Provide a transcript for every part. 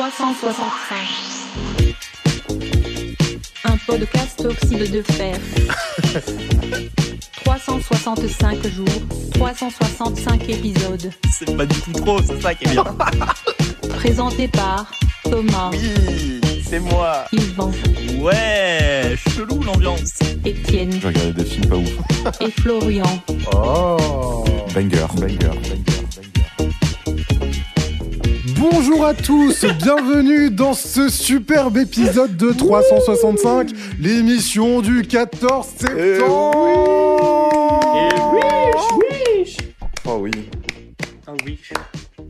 365. Un podcast oxyde de fer. 365 jours, 365 épisodes. C'est pas du tout trop, c'est ça qui est bien. Présenté par Thomas, Oui, c'est moi. Yvan, Ouais, chelou l'ambiance. Étienne J'ai regardé des films pas ouf. et Florian. Oh banger, banger, banger. Bonjour à tous, bienvenue dans ce superbe épisode de 365, l'émission du 14 septembre Oh oui. Ah oui.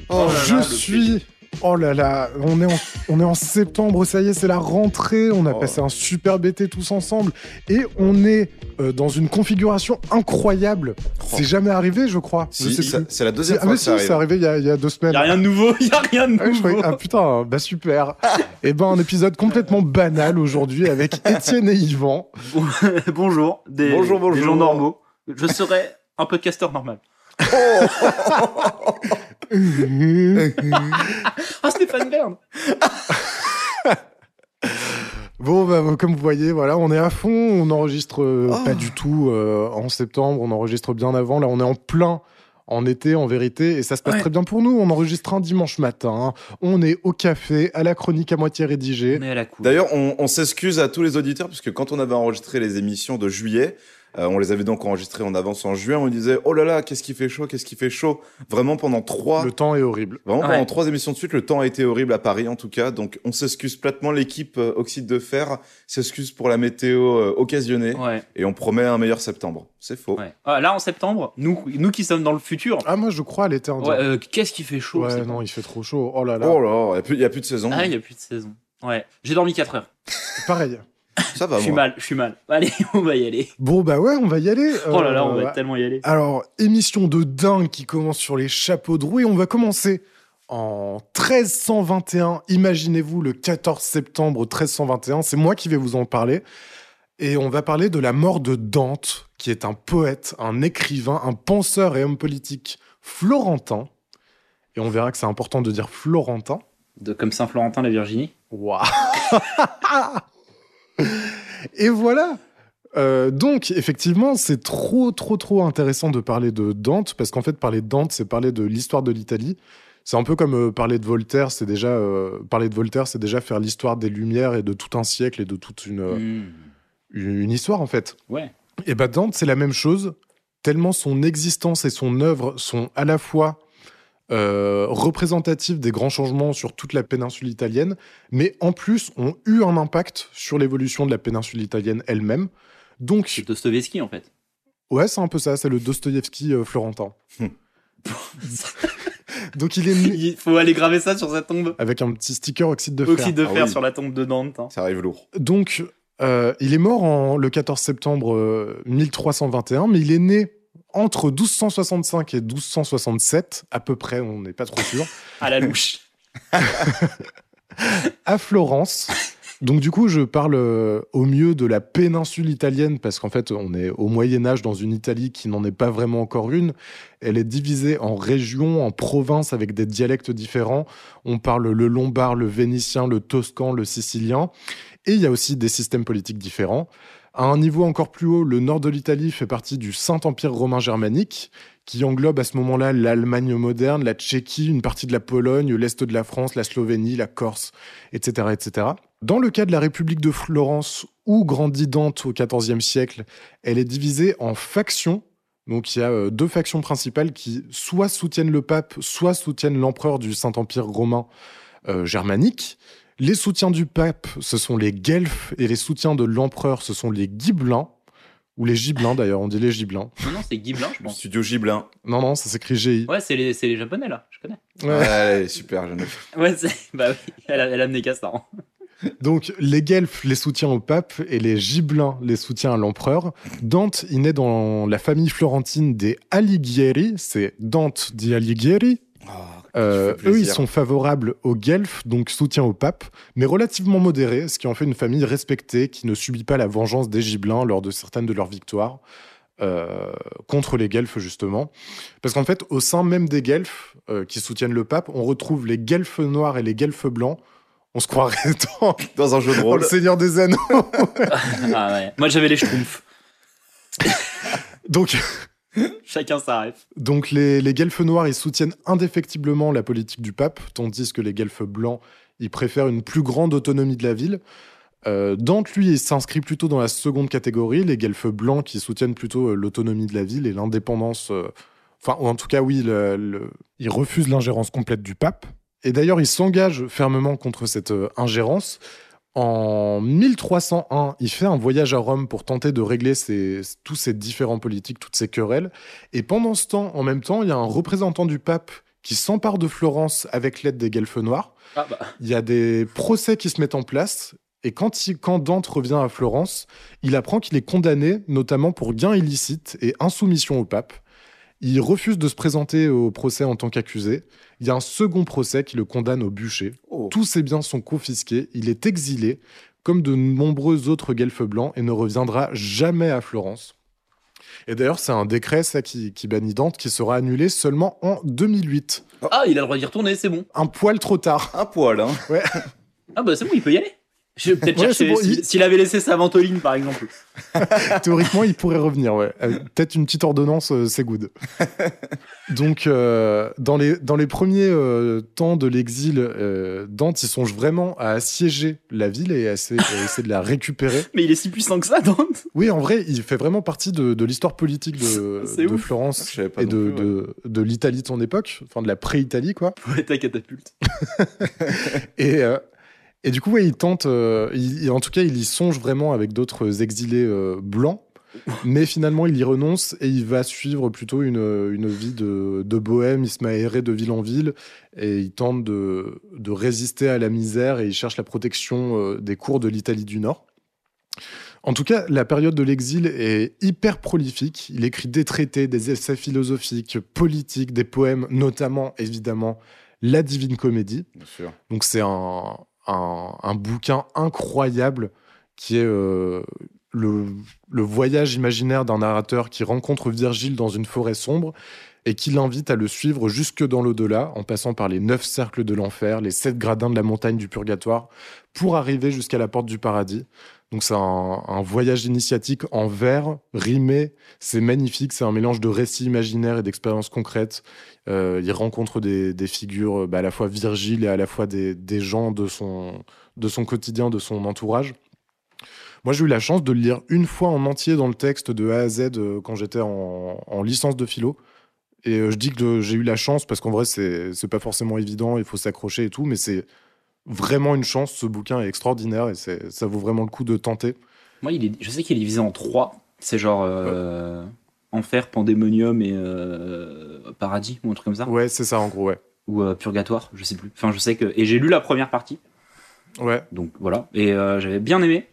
Oh, là Je là, le suis... Oh là là, on est, en, on est en septembre, ça y est, c'est la rentrée, on a Oh. passé un superbe été tous ensemble, et on est euh, dans une configuration incroyable. C'est jamais arrivé, je crois. je sais c'est la deuxième Ah, fois mais que ça si, c'est arrivé il y a, il y a deux semaines. Y a rien de nouveau, y a rien de Ah, je nouveau. croyais- ah, putain, bah super. Et ben un épisode complètement banal aujourd'hui avec Étienne et Yvan. bonjour, des, Bonjour, bonjour. des gens normaux. Je serais un podcasteur normal. Ah, Stéphane Bern bon, bah, comme vous voyez, voilà, on est à fond. On enregistre euh, Oh. pas du tout euh, en septembre. On enregistre bien avant. Là, on est en plein en été, en vérité, et ça se passe Ouais. très bien pour nous. On enregistre un dimanche matin. On est au café, à la chronique à moitié rédigée. On est à la cour. D'ailleurs, on, on s'excuse à tous les auditeurs, puisque quand on avait enregistré les émissions de juillet, euh, on les avait donc enregistrées en avance en juin, on disait « Oh là là, qu'est-ce qui fait chaud, qu'est-ce qui fait chaud ?» Vraiment pendant trois... Le temps est horrible. Vraiment, Ouais. pendant trois émissions de suite, le temps a été horrible à Paris, en tout cas. Donc, on s'excuse platement. L'équipe euh, Oxyde de Fer s'excuse pour la météo euh, occasionnée. Ouais, Et on promet un meilleur septembre. C'est faux. ouais. Ah, là, en septembre, nous, nous qui sommes dans le futur, Ah, moi, je crois à l'été euh, qu'est-ce qui fait chaud Ouais, non, pas- il fait trop chaud. Oh là là. Oh là, il n'y a, plus- y a plus de saison. Ah, il y a plus de saison. Ouais, j'ai dormi 4 heures. Pareil. Ça va, Je suis moi. mal, je suis mal. Allez, on va y aller. Bon, bah ouais, on va y aller. Oh là là, on Euh, va tellement y aller. Alors, émission de dingue qui commence sur les chapeaux de roue et on va commencer en 1321. Imaginez-vous le 14 septembre 1321. C'est moi qui vais vous en parler. Et on va parler de la mort de Dante, qui est un poète, un écrivain, un penseur et homme politique florentin. Et on verra que c'est important de dire florentin. De, comme Saint-Florentin, la Virginie. Waouh Et voilà Euh, donc, effectivement, c'est trop, trop, trop intéressant de parler de Dante, parce qu'en fait, parler de Dante, c'est parler de l'histoire de l'Italie. C'est un peu comme euh, parler de Voltaire, c'est déjà euh, parler de Voltaire, c'est déjà faire l'histoire des Lumières et de tout un siècle et de toute une, euh, Hmm. une histoire en fait. Ouais. Et bah Dante, c'est la même chose, tellement son existence et son œuvre sont à la fois euh, représentatives des grands changements sur toute la péninsule italienne, mais en plus ont eu un impact sur l'évolution de la péninsule italienne elle-même. Donc, C'est Dostoevsky, en fait. ouais, c'est un peu ça, c'est le Dostoïevski euh, florentin. Donc il est né Il faut aller graver ça sur sa tombe. avec un petit sticker oxyde de fer. Oxyde de Ah fer oui. sur la tombe de Dante. hein. Ça arrive lourd. Donc, euh, il est mort en, le 14 septembre euh, 1321, mais il est né entre 1265 et 1267, à peu près, on n'est pas trop sûr, À la louche. à Florence. Donc du coup, je parle euh, au mieux de la péninsule italienne parce qu'en fait, on est au Moyen Âge dans une Italie qui n'en est pas vraiment encore une. Elle est divisée en régions, en provinces avec des dialectes différents. On parle le lombard, le vénitien, le toscan, le sicilien. Et il y a aussi des systèmes politiques différents. À un niveau encore plus haut, le nord de l'Italie fait partie du Saint-Empire romain germanique, qui englobe à ce moment-là l'Allemagne moderne, la Tchéquie, une partie de la Pologne, l'Est de la France, la Slovénie, la Corse, etc., etc. Dans le cas de la République de Florence, où grandit Dante au XIVe siècle, elle est divisée en factions. Donc il y a euh, deux factions principales qui soit soutiennent le pape, soit soutiennent l'empereur du Saint-Empire romain euh, germanique. Les soutiens du pape, ce sont les guelfes, et les soutiens de l'empereur, ce sont les gibelins, ou les gibelins d'ailleurs, on dit les gibelins. Non, non, c'est Blanc, je pense. Studio Gibelin. Non, non, ça s'écrit GI. Ouais, c'est les, c'est les japonais, là. Je connais. Ouais. Allez, super, jeune. Ouais, c'est. Bah oui, elle a, elle a amené Castor. Donc les guelfes les soutiennent au pape et les gibelins les soutiennent à l'empereur. Dante, il naît dans la famille florentine des Alighieri, c'est Dante di Alighieri. Ah, Euh, eux, ils sont favorables aux guelfes, donc soutien au pape, mais relativement modérés, ce qui en fait une famille respectée qui ne subit pas la vengeance des gibelins lors de certaines de leurs victoires. euh, contre les guelfes justement. Parce qu'en fait, au sein même des guelfes euh, qui soutiennent le pape, on retrouve les guelfes noirs et les guelfes blancs On se croirait dans, Dans un jeu de dans rôle. le Seigneur des Anneaux. Ah ouais. Moi, j'avais les schtroumpfs. Donc, Chacun sa ref. donc les, les guelfes noirs, ils soutiennent indéfectiblement la politique du pape, tandis que les guelfes blancs, ils préfèrent une plus grande autonomie de la ville. Euh, Dante, lui, il s'inscrit plutôt dans la seconde catégorie, les guelfes blancs qui soutiennent plutôt euh, l'autonomie de la ville et l'indépendance. euh, Enfin, en tout cas, oui, le, le- ils refusent l'ingérence complète du pape. Et d'ailleurs, ils s'engagent fermement contre cette ingérence. En 1301, il fait un voyage à Rome pour tenter de régler tous ces différents politiques, toutes ces querelles. Et pendant ce temps, en même temps, il y a un représentant du pape qui s'empare de Florence avec l'aide des guelfes noirs. Ah bah. Il y a des procès qui se mettent en place. Et quand, il- quand Dante revient à Florence, il apprend qu'il est condamné, notamment pour gain illicite et insoumission au pape. Il refuse de se présenter au procès en tant qu'accusé. Il y a un second procès qui le condamne au bûcher. Oh. Tous ses biens sont confisqués. Il est exilé, comme de nombreux autres guelfes blancs, et ne reviendra jamais à Florence. Et d'ailleurs, c'est un décret, ça, qui, qui bannit Dante, qui sera annulé seulement en 2008. Ah, il a le droit d'y retourner, c'est bon. Un poil trop tard. Un poil, hein. Ah bah c'est bon, il peut y aller. Je vais peut-être Ouais, chercher bon, s'il il- avait laissé sa ventoline, par exemple. Théoriquement, il pourrait revenir, ouais. Euh, Peut-être une petite ordonnance, euh, c'est good. Donc, euh, dans, les, dans les premiers euh, temps de l'exil, euh, Dante, il songe vraiment à assiéger la ville et à essayer, à essayer de la récupérer. Mais il est si puissant que ça, Dante. Oui, en vrai, il fait vraiment partie de, de l'histoire politique de. Florence et de, plus, ouais. de, de l'Italie de son époque, enfin de la pré-Italie, quoi. Poète à catapulte. Et, euh, et du coup, ouais, il tente, euh, il- en tout cas, il y songe vraiment avec d'autres exilés euh, blancs, mais finalement, il y renonce et il va suivre plutôt une, une vie de, de bohème. Il se met à errer de ville en ville et il tente de, de résister à la misère et il cherche la protection euh, des cours de l'Italie du Nord. En tout cas, la période de l'exil est hyper prolifique. Il écrit des traités, des essais philosophiques, politiques, des poèmes, notamment, évidemment, la Divine Comédie. Bien sûr. Donc c'est un, un, bouquin incroyable qui est euh, le voyage imaginaire d'un narrateur qui rencontre Virgile dans une forêt sombre et qui l'invite à le suivre jusque dans l'au-delà, en passant par les neuf cercles de l'enfer, les sept gradins de la montagne du purgatoire, pour arriver jusqu'à la porte du paradis. Donc c'est un, voyage initiatique en vers, rimé, c'est magnifique, c'est un mélange de récits imaginaires et d'expériences concrètes. Euh, il rencontre des, figures bah, à la fois Virgile et à la fois des, gens de son, quotidien, de son entourage. Moi, j'ai eu la chance de le lire une fois en entier dans le texte de A à Z euh, quand j'étais en, en licence de philo. Et euh, je dis que j'ai eu la chance parce qu'en vrai, c'est pas forcément évident, il faut s'accrocher et tout, mais c'est vraiment une chance. Ce bouquin est extraordinaire et c'est- ça vaut vraiment le coup de tenter. Moi, il est, je sais qu'il est divisé en trois. C'est genre euh, Enfer, Pandémonium et euh, Paradis, ou un truc comme ça. Ouais, c'est ça en gros, ouais. Ou euh, Purgatoire, je sais plus. Enfin, je sais que. Et j'ai lu la première partie, Ouais, donc voilà. Et j'avais bien aimé,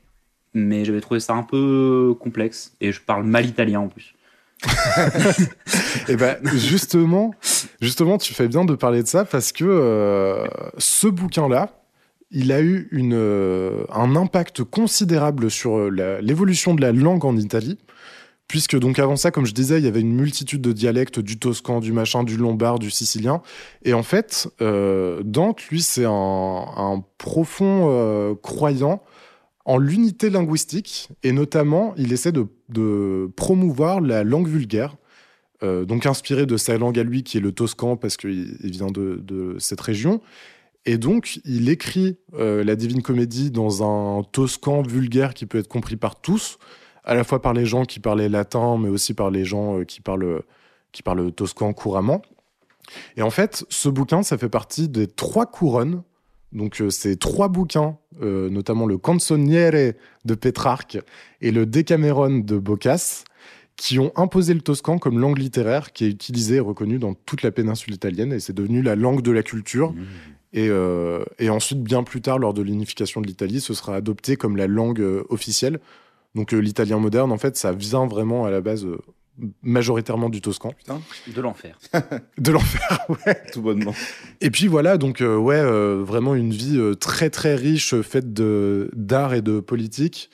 mais j'avais trouvé ça un peu complexe. Et je parle mal italien en plus. Et ben justement, justement, tu fais bien de parler de ça parce que euh, ce bouquin-là, il a eu euh, un impact considérable sur euh, l'évolution de la langue en Italie. Puisque donc avant ça, comme je disais, il y avait une multitude de dialectes, du toscan, du machin, du lombard, du sicilien. Et en fait, Dante, lui, c'est un, un profond croyant en l'unité linguistique. Et notamment, il essaie de, promouvoir la langue vulgaire. Euh, donc inspiré de sa langue à lui, qui est le toscan, parce qu'il il vient de, de cette région. Et donc, il écrit euh, la Divine Comédie dans un toscan vulgaire qui peut être compris par tous, à la fois par les gens qui parlaient latin, mais aussi par les gens euh, qui, parlent, qui parlent toscan couramment. Et en fait, ce bouquin, ça fait partie des trois couronnes. Donc, euh, ces trois bouquins, euh, notamment le Canzoniere de Pétrarque et le Decameron de Boccace, qui ont imposé le toscan comme langue littéraire qui est utilisée et reconnue dans toute la péninsule italienne et c'est devenu la langue de la culture. Et, euh, et ensuite, bien plus tard, lors de l'unification de l'Italie, ce sera adopté comme la langue euh, officielle. Donc l'italien moderne, en fait, ça vient vraiment à la base majoritairement du toscan. De l'enfer. De l'enfer, ouais. Tout bonnement. Et puis voilà, donc euh, ouais, euh, vraiment une vie euh, très très riche, euh, faite de d'art et de politique.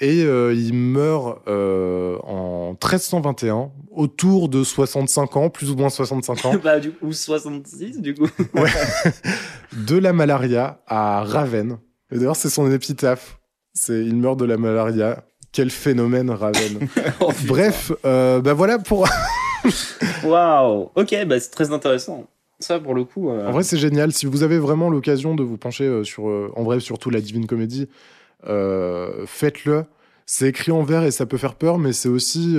Et euh, il meurt euh, en 1321, autour de 65 ans, plus ou moins 65 ans, bah, du ou 66, du coup. de la malaria à Ravenne. Et d'ailleurs, c'est son épitaphe. C'est il meurt de la malaria. Quel phénomène, Ravenne. Oh. Bref, euh, bah voilà pour. Waouh. Ok, bah, c'est très intéressant. Ça, pour le coup. euh, En vrai, c'est génial. Si vous avez vraiment l'occasion de vous pencher euh, sur, en vrai, surtout la Divine Comédie, faites-le. C'est écrit en vers et ça peut faire peur, mais c'est aussi.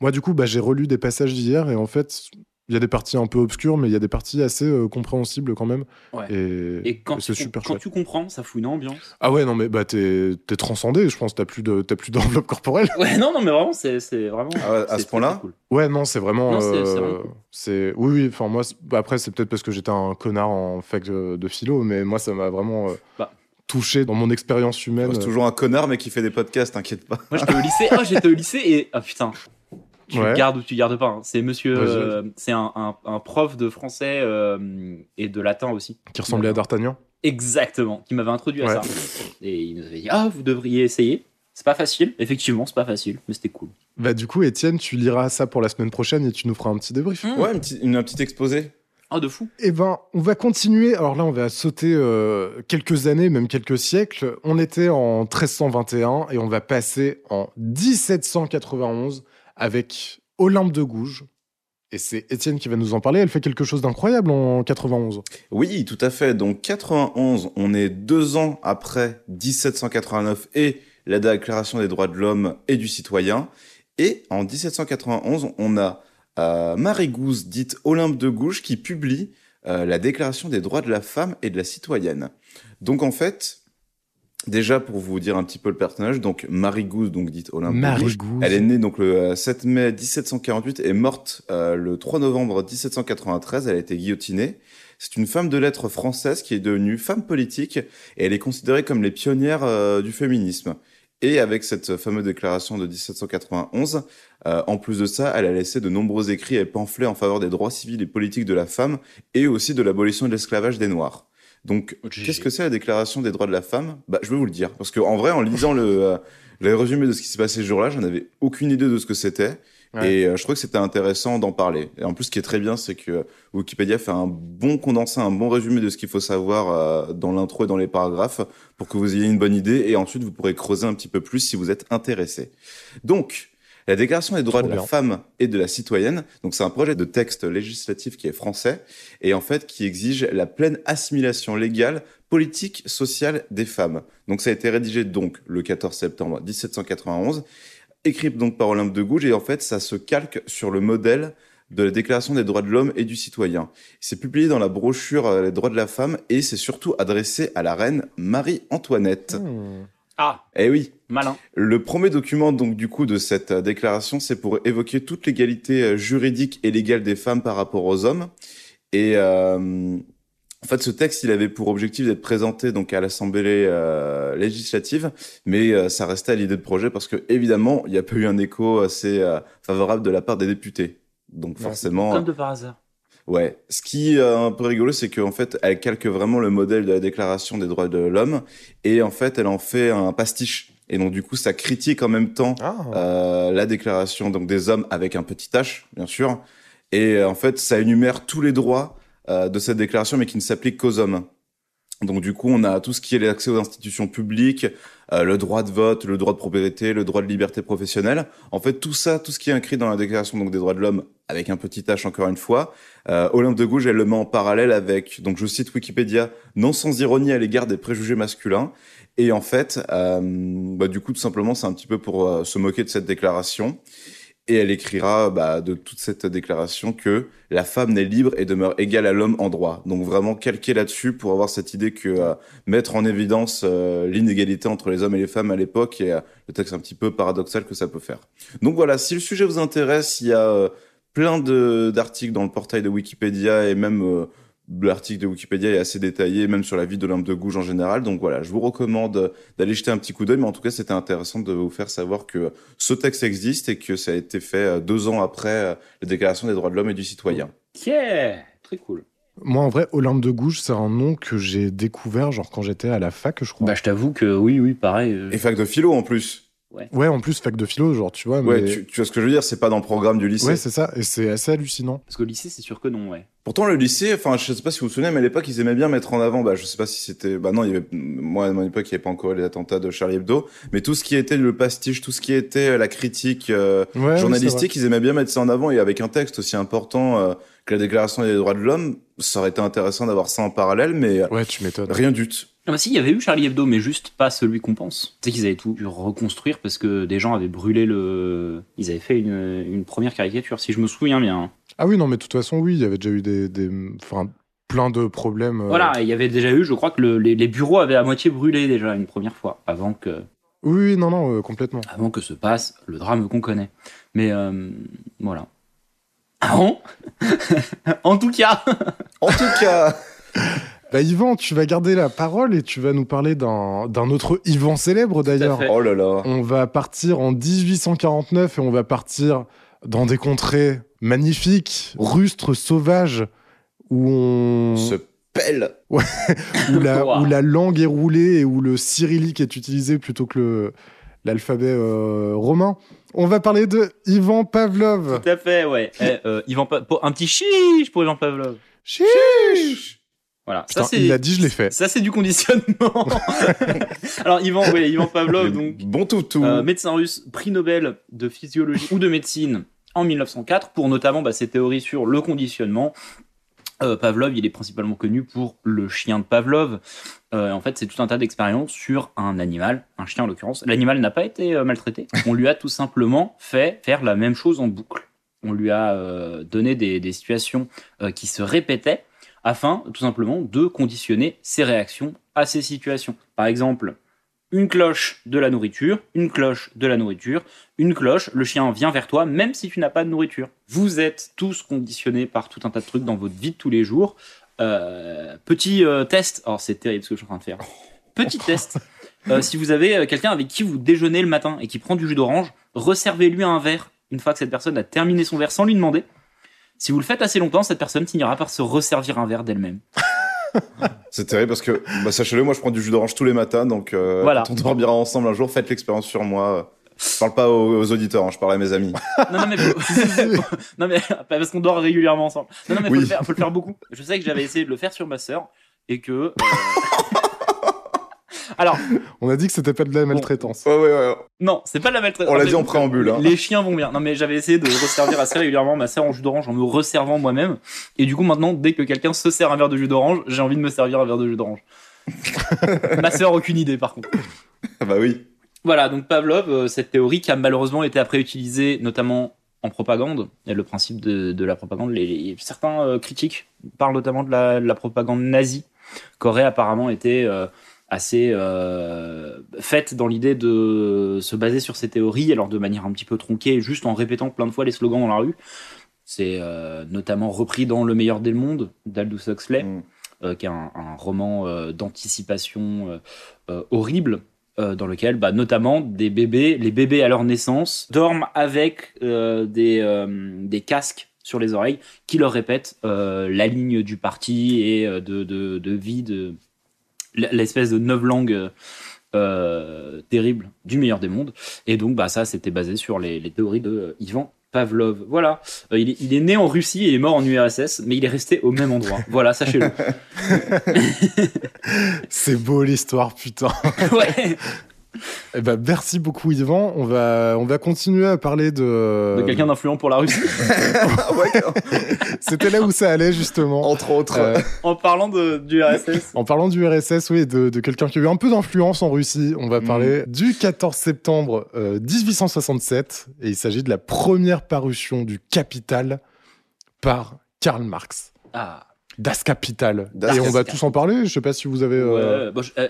Moi, du coup, bah, j'ai relu des passages d'hier et en fait, il y a des parties un peu obscures, mais il y a des parties assez euh, compréhensibles quand même. Ouais. Et, Et quand, c'est tu, super quand chouette. tu comprends, ça fout une ambiance. Ah ouais, non, mais bah, t'es transcendé, je pense. T'as plus de- t'as plus d'enveloppe corporelle. Ouais, non, non, mais vraiment, c'est c'est vraiment. Ah ouais, à ce point-là cool. Ouais, non, c'est vraiment. C'est- euh, cool. c'est- Oui, oui. Enfin, moi, bah, après, c'est peut-être parce que j'étais un connard en fac de, de philo, mais moi, ça m'a vraiment euh, Bah. touché dans mon expérience humaine. C'est toujours un connard, mais qui fait des podcasts, t'inquiète pas. Moi, j'étais au lycée. Oh, j'étais au lycée et. Ah putain. Tu Ouais. gardes ou tu gardes pas. hein. C'est monsieur. Euh, c'est un, un- un prof de français euh, et de latin aussi. qui ressemblait à D'Artagnan. Exactement. Qui m'avait introduit à ça. Et il nous avait dit Ah, vous devriez essayer. C'est pas facile. Effectivement, c'est pas facile, mais c'était cool. Bah, du coup, Étienne, tu liras ça pour la semaine prochaine et tu nous feras un petit débrief. Mm. Ouais, un petit, une- un petit exposé. Oh, de fou. Eh ben, on va continuer. Alors là, on va sauter euh, quelques années, même quelques siècles. On était en 1321 et on va passer en 1791 avec Olympe de Gouges. Et c'est Étienne qui va nous en parler. Elle fait quelque chose d'incroyable en 91. Oui, tout à fait. Donc 91, on est deux ans après 1789 et la Déclaration des droits de l'homme et du citoyen. Et en 1791, on a euh, Marie Gouze, dite Olympe de Gouges, qui publie euh, la Déclaration des droits de la femme et de la citoyenne. Donc en fait, déjà pour vous dire un petit peu le personnage, donc Marie Gouze, donc dite Olympe Gouges. elle est née donc le euh, 7 mai 1748 et morte euh, le 3 novembre 1793. Elle a été guillotinée. C'est une femme de lettres française qui est devenue femme politique et elle est considérée comme les pionnières euh, du féminisme. Et avec cette fameuse déclaration de 1791, euh, en plus de ça, elle a laissé de nombreux écrits et pamphlets en faveur des droits civils et politiques de la femme et aussi de l'abolition de l'esclavage des Noirs. Donc, qu'est-ce que c'est la déclaration des droits de la femme? Bah, je vais vous le dire, parce qu'en vrai, en lisant le, euh, le résumé de ce qui s'est passé ce jour-là, j'en avais aucune idée de ce que c'était. Ouais. Et euh, je trouve que c'était intéressant d'en parler. Et en plus, ce qui est très bien, c'est que euh, Wikipédia fait un bon condensé, un bon résumé de ce qu'il faut savoir euh, dans l'intro et dans les paragraphes pour que vous ayez une bonne idée. Et ensuite, vous pourrez creuser un petit peu plus si vous êtes intéressé. Donc, la Déclaration des droits Trop de la femme et de la citoyenne, donc c'est un projet de texte législatif qui est français et en fait qui exige la pleine assimilation légale, politique, sociale des femmes. Donc ça a été rédigé donc le 14 septembre 1791 écrit donc par Olympe de Gouges, et en fait, ça se calque sur le modèle de la Déclaration des droits de l'homme et du citoyen. C'est publié dans la brochure euh, Les droits de la femme, et c'est surtout adressé à la reine Marie-Antoinette. Hmm. Ah, Eh oui, malin. le premier document donc du coup de cette euh, déclaration, c'est pour évoquer toute l'égalité euh, juridique et légale des femmes par rapport aux hommes. Et euh, en fait, ce texte, il avait pour objectif d'être présenté donc à l'Assemblée euh, législative, mais euh, ça restait à l'idée de projet parce que évidemment, il n'y a pas eu un écho assez favorable de la part des députés. Donc forcément, Comme de par hasard. Ouais. Ce qui est un peu rigolo, c'est qu'en fait, elle calque vraiment le modèle de la Déclaration des droits de l'homme, et en fait, elle en fait un pastiche. Et donc, du coup, ça critique en même temps Ah. euh, la Déclaration donc des hommes avec un petit h, bien sûr. Et euh, en fait, ça énumère tous les droits euh, de cette déclaration, mais qui ne s'appliquent qu'aux hommes. Donc, du coup, on a tout ce qui est l'accès aux institutions publiques, euh, le droit de vote, le droit de propriété, le droit de liberté professionnelle. En fait, tout ça, tout ce qui est inscrit dans la Déclaration donc des droits de l'homme, avec un petit h encore une fois, euh, Olympe de Gouges, elle le met en parallèle avec, donc je cite Wikipédia, non sans ironie à l'égard des préjugés masculins. Et en fait, euh, bah, du coup, tout simplement, c'est un petit peu pour euh, se moquer de cette déclaration. Et elle écrira bah, de toute cette déclaration que la femme n'est libre et demeure égale à l'homme en droit. Donc vraiment calquer là-dessus pour avoir cette idée que euh, mettre en évidence l'inégalité entre les hommes et les femmes à l'époque et le texte un petit peu paradoxal que ça peut faire. Donc voilà, si le sujet vous intéresse, il y a plein d'articles dans le portail de Wikipédia et même l'article de Wikipédia est assez détaillé, même sur la vie d'Olympe de Gouges en général. Donc voilà, je vous recommande d'aller jeter un petit coup d'œil, mais en tout cas, c'était intéressant de vous faire savoir que ce texte existe et que ça a été fait euh, deux ans après euh, la Déclaration des droits de l'homme et du citoyen. Ok, très cool. Moi, en vrai, Olympe de Gouges, c'est un nom que j'ai découvert genre quand j'étais à la fac, je crois. Bah, je t'avoue que oui, oui, pareil. euh, Et fac de philo en plus. Ouais, en plus, fac de philo, genre, tu vois. Ouais, mais... tu, tu vois ce que je veux dire, c'est pas dans le programme du lycée. Ouais, c'est ça, et c'est assez hallucinant. Parce qu'au lycée, c'est sûr que non, ouais. Pourtant, le lycée, enfin, je sais pas si vous vous souvenez, mais à l'époque, ils aimaient bien mettre en avant, bah, je sais pas si c'était, bah non, il y avait, moi, à mon époque, il n'y avait pas encore les attentats de Charlie Hebdo, mais tout ce qui était le pastiche, tout ce qui était euh, la critique euh, Ouais, oui, journalistique, ils aimaient bien mettre ça en avant et avec un texte aussi important euh, que la Déclaration des droits de l'homme, ça aurait été intéressant d'avoir ça en parallèle, mais. Ouais, tu m'étonnes. rien du tout. Ah bah si, il y avait eu Charlie Hebdo, mais juste pas celui qu'on pense. Tu sais qu'ils avaient tout dû reconstruire parce que des gens avaient brûlé le... Ils avaient fait une, une première caricature, si je me souviens bien. Ah oui, non, mais de toute façon, oui, il y avait déjà eu des, des... enfin, plein de problèmes. euh, Voilà, il y avait déjà eu, je crois que le- les, les bureaux avaient à moitié brûlé déjà une première fois, avant que, Oui, oui, non, non, euh, complètement. avant que se passe le drame qu'on connaît. Mais euh, voilà. Ah bon? En tout cas En tout cas, Bah, Yvan, tu vas garder la parole et tu vas nous parler d'un d'un autre Yvan célèbre d'ailleurs. oh là là. On va partir en 1849 et on va partir dans des contrées magnifiques, rustres, sauvages, où, on... Se pèle. où, la, Wow. où la langue est roulée et où le cyrillique est utilisé plutôt que le- l'alphabet euh, romain. On va parler de Ivan Pavlov. Tout à fait, ouais. Eh, euh, Ivan Pa- un petit chiche pour Ivan Pavlov. Chiche Voilà. Putain, ça, c'est... il l'a dit, je l'ai fait. Ça, c'est du conditionnement. Alors, Ivan, ouais, Ivan Pavlov, donc, Bon toutou. euh, médecin russe, prix Nobel de physiologie ou de médecine en 1904 pour notamment bah, ses théories sur le conditionnement. Euh, Pavlov, il est principalement connu pour le chien de Pavlov. Euh, en fait, c'est tout un tas d'expériences sur un animal, un chien en l'occurrence. L'animal n'a pas été euh, maltraité. On lui a tout simplement fait faire la même chose en boucle. On lui a donné des, des situations qui se répétaient afin tout simplement de conditionner ses réactions à ces situations. Par exemple, une cloche de la nourriture, une cloche de la nourriture, une cloche, le chien vient vers toi même si tu n'as pas de nourriture. Vous êtes tous conditionnés par tout un tas de trucs dans votre vie de tous les jours. Euh, petit euh, test, alors c'est terrible ce que je suis en train de faire. Petit test. Euh, si vous avez quelqu'un avec qui vous déjeunez le matin et qui prend du jus d'orange, resservez-lui un verre une fois que cette personne a terminé son verre sans lui demander. Si vous le faites assez longtemps, cette personne finira par se resservir un verre d'elle-même. C'est terrible parce que, bah, sachez-le, moi je prends du jus d'orange tous les matins, donc euh, Voilà. quand on dormira ensemble un jour, faites l'expérience sur moi. Je parle pas aux, aux auditeurs, hein, je parle à mes amis. Non, non, mais, faut- non, mais parce qu'on dort régulièrement ensemble. Non, non, mais faut, Oui. le faire, faut le faire beaucoup. Je sais que j'avais essayé de le faire sur ma sœur et que. euh, Alors, On a dit que c'était pas de la maltraitance. Ouais, ouais, ouais. non, c'est pas de la maltraitance. On l'a dit en préambule, hein. Les chiens vont bien. Non, mais j'avais essayé de resservir assez régulièrement ma sœur en jus d'orange en me resservant moi-même. Et du coup, maintenant, dès que quelqu'un se sert un verre de jus d'orange, j'ai envie de me servir un verre de jus d'orange. ma sœur, aucune idée par contre. Ah Bah oui. Voilà, donc Pavlov, euh, cette théorie qui a malheureusement été après utilisée notamment en propagande. Et le principe de, de la propagande, les, les- certains euh, critiques parlent notamment de la, de la propagande nazie, qu'aurait apparemment été euh, assez euh, faite dans l'idée de se baser sur ces théories, alors de manière un petit peu tronquée, juste en répétant plein de fois les slogans dans la rue. C'est euh, notamment repris dans Le meilleur des mondes d'Aldous Huxley, Mm. euh, qui est un, un roman d'anticipation horrible, dans lequel, bah, notamment, des bébés, les bébés à leur naissance, dorment avec des, des casques sur les oreilles qui leur répètent la ligne du parti et de, de, de vie, de l'espèce de neuf langues euh, terrible du meilleur des mondes. Et donc, bah, ça, c'était basé sur les, les théories de euh, Ivan Pavlov. Voilà. Euh, il, est, il est né en Russie et est mort en URSS, mais il est resté au même endroit. Voilà, sachez-le. C'est beau l'histoire, putain. ouais. Eh ben, merci beaucoup, Yvan. On va, on va continuer à parler de. De quelqu'un d'influent pour la Russie. C'était là où ça allait, justement. entre autres. Euh, en parlant de, du RSS. En parlant du RSS, oui, de, de quelqu'un qui a eu un peu d'influence en Russie, on va Mhm. parler du 14 septembre euh, 1867, et il s'agit de la première parution du Capital par Karl Marx. Ah. Das Kapital. Das et on va tous en parler, je sais pas si vous avez... euh, Ouais, bon, je- euh,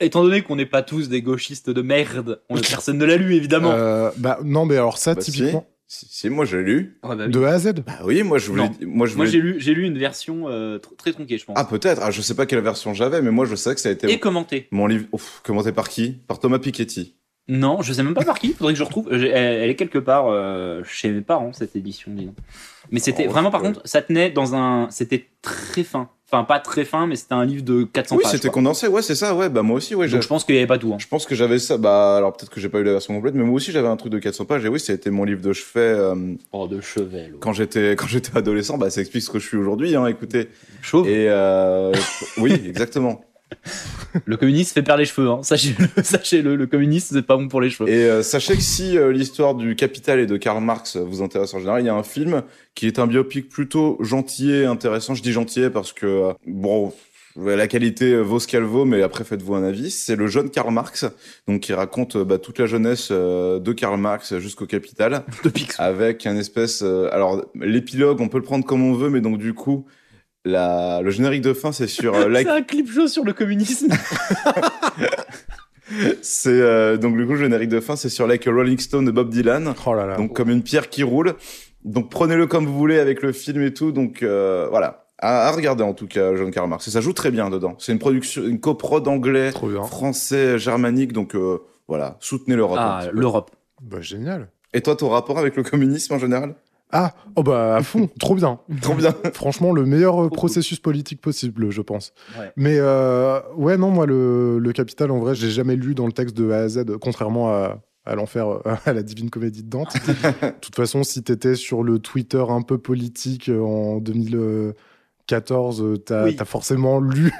étant donné qu'on n'est pas tous des gauchistes de merde, on- personne ne l'a lu évidemment. euh, bah non, mais alors ça, Bah, typiquement, Si, si, moi j'ai lu. Ouais, bah oui. de A à Z. Bah oui, moi je voulais. Non. Moi, je Moi voulais... j'ai lu, j'ai lu une version euh, tr- très tronquée, je pense. Ah peut-être. Ah, je sais pas quelle version j'avais, mais moi je sais que ça a été Et commenté. mon livre. Ouf, commenté par qui? Par Thomas Piketty. Non, je sais même pas par qui. Faudrait que je retrouve. Elle, elle est quelque part euh, chez mes parents cette édition, dis donc. Mais c'était Oh, vraiment par ouais. contre, ça tenait dans un. C'était très fin. Enfin, pas très fin, mais c'était un livre de 400 Oui, pages. c'était quoi. condensé, ouais, c'est ça, ouais, bah moi aussi, ouais. Donc je pense qu'il y avait pas tout. hein. Je pense que j'avais ça, bah alors peut-être que j'ai pas eu la version complète, mais moi aussi j'avais un truc de 400 pages, et oui, c'était mon livre de chevet euh, Oh, de chevet. quand j'étais quand j'étais adolescent, bah ça explique ce que je suis aujourd'hui, hein, écoutez. Chauve. Et euh, oui, exactement. Le communiste fait perdre les cheveux. Hein. Sachez-le, sachez-le. Le communiste, c'est pas bon pour les cheveux. Et euh, sachez que si euh, l'histoire du Capital et de Karl Marx vous intéresse en général, il y a un film qui est un biopic plutôt gentil et intéressant. Je dis gentil parce que, euh, bon, la qualité euh, vaut ce qu'elle vaut, mais après faites-vous un avis. C'est le jeune Karl Marx, donc qui raconte euh, bah, toute la jeunesse euh, de Karl Marx jusqu'au Capital, De Picsou. avec un espèce... euh, alors, l'épilogue, on peut le prendre comme on veut, mais donc du coup... La, le générique de fin, c'est sur euh, Like C'est un clip show sur le communisme. C'est euh, donc du coup le générique de fin, c'est sur Like a Rolling Stone de Bob Dylan. Oh là là. Donc comme une pierre qui roule. Donc prenez-le comme vous voulez avec le film et tout. Donc euh, voilà, à, à regarder en tout cas, John Karl Marx. Et ça joue très bien dedans. C'est une production, une coprode anglais, français, germanique. Donc euh, voilà, soutenez l'Europe. Ah, l'Europe. Bah, génial. Et toi, ton rapport avec le communisme en général? Ah, oh bah à fond, trop bien. Trop bien. Franchement, le meilleur euh, Trop processus politique possible, je pense. Ouais. Mais euh, ouais, non, moi, le, le Capital, en vrai, j'ai jamais lu dans le texte de A à Z, contrairement à, à l'enfer, euh, à la Divine Comédie de Dante. De toute façon, si t'étais sur le Twitter un peu politique en 2014, euh, t'as Oui. forcément lu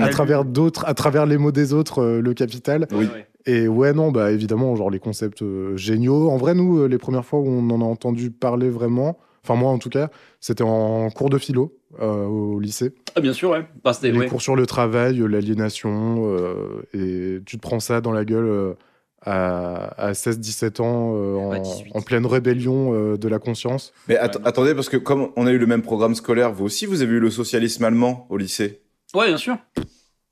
à travers d'autres, à travers les mots des autres, euh, le Capital. Oui. Et ouais, non, bah évidemment, genre les concepts euh, géniaux. En vrai, nous, euh, les premières fois où on en a entendu parler vraiment, enfin moi en tout cas, c'était en cours de philo euh, au lycée. Ah, bien sûr, ouais. Bah, c'était, Les ouais. cours sur le travail, l'aliénation, euh, et tu te prends ça dans la gueule euh, à, à 16-17 ans, euh, en, Ouais, 18. en pleine rébellion euh, de la conscience. Mais att- Ouais, non. attendez, parce que comme on a eu le même programme scolaire, vous aussi, vous avez eu le socialisme allemand au lycée? Ouais, bien sûr.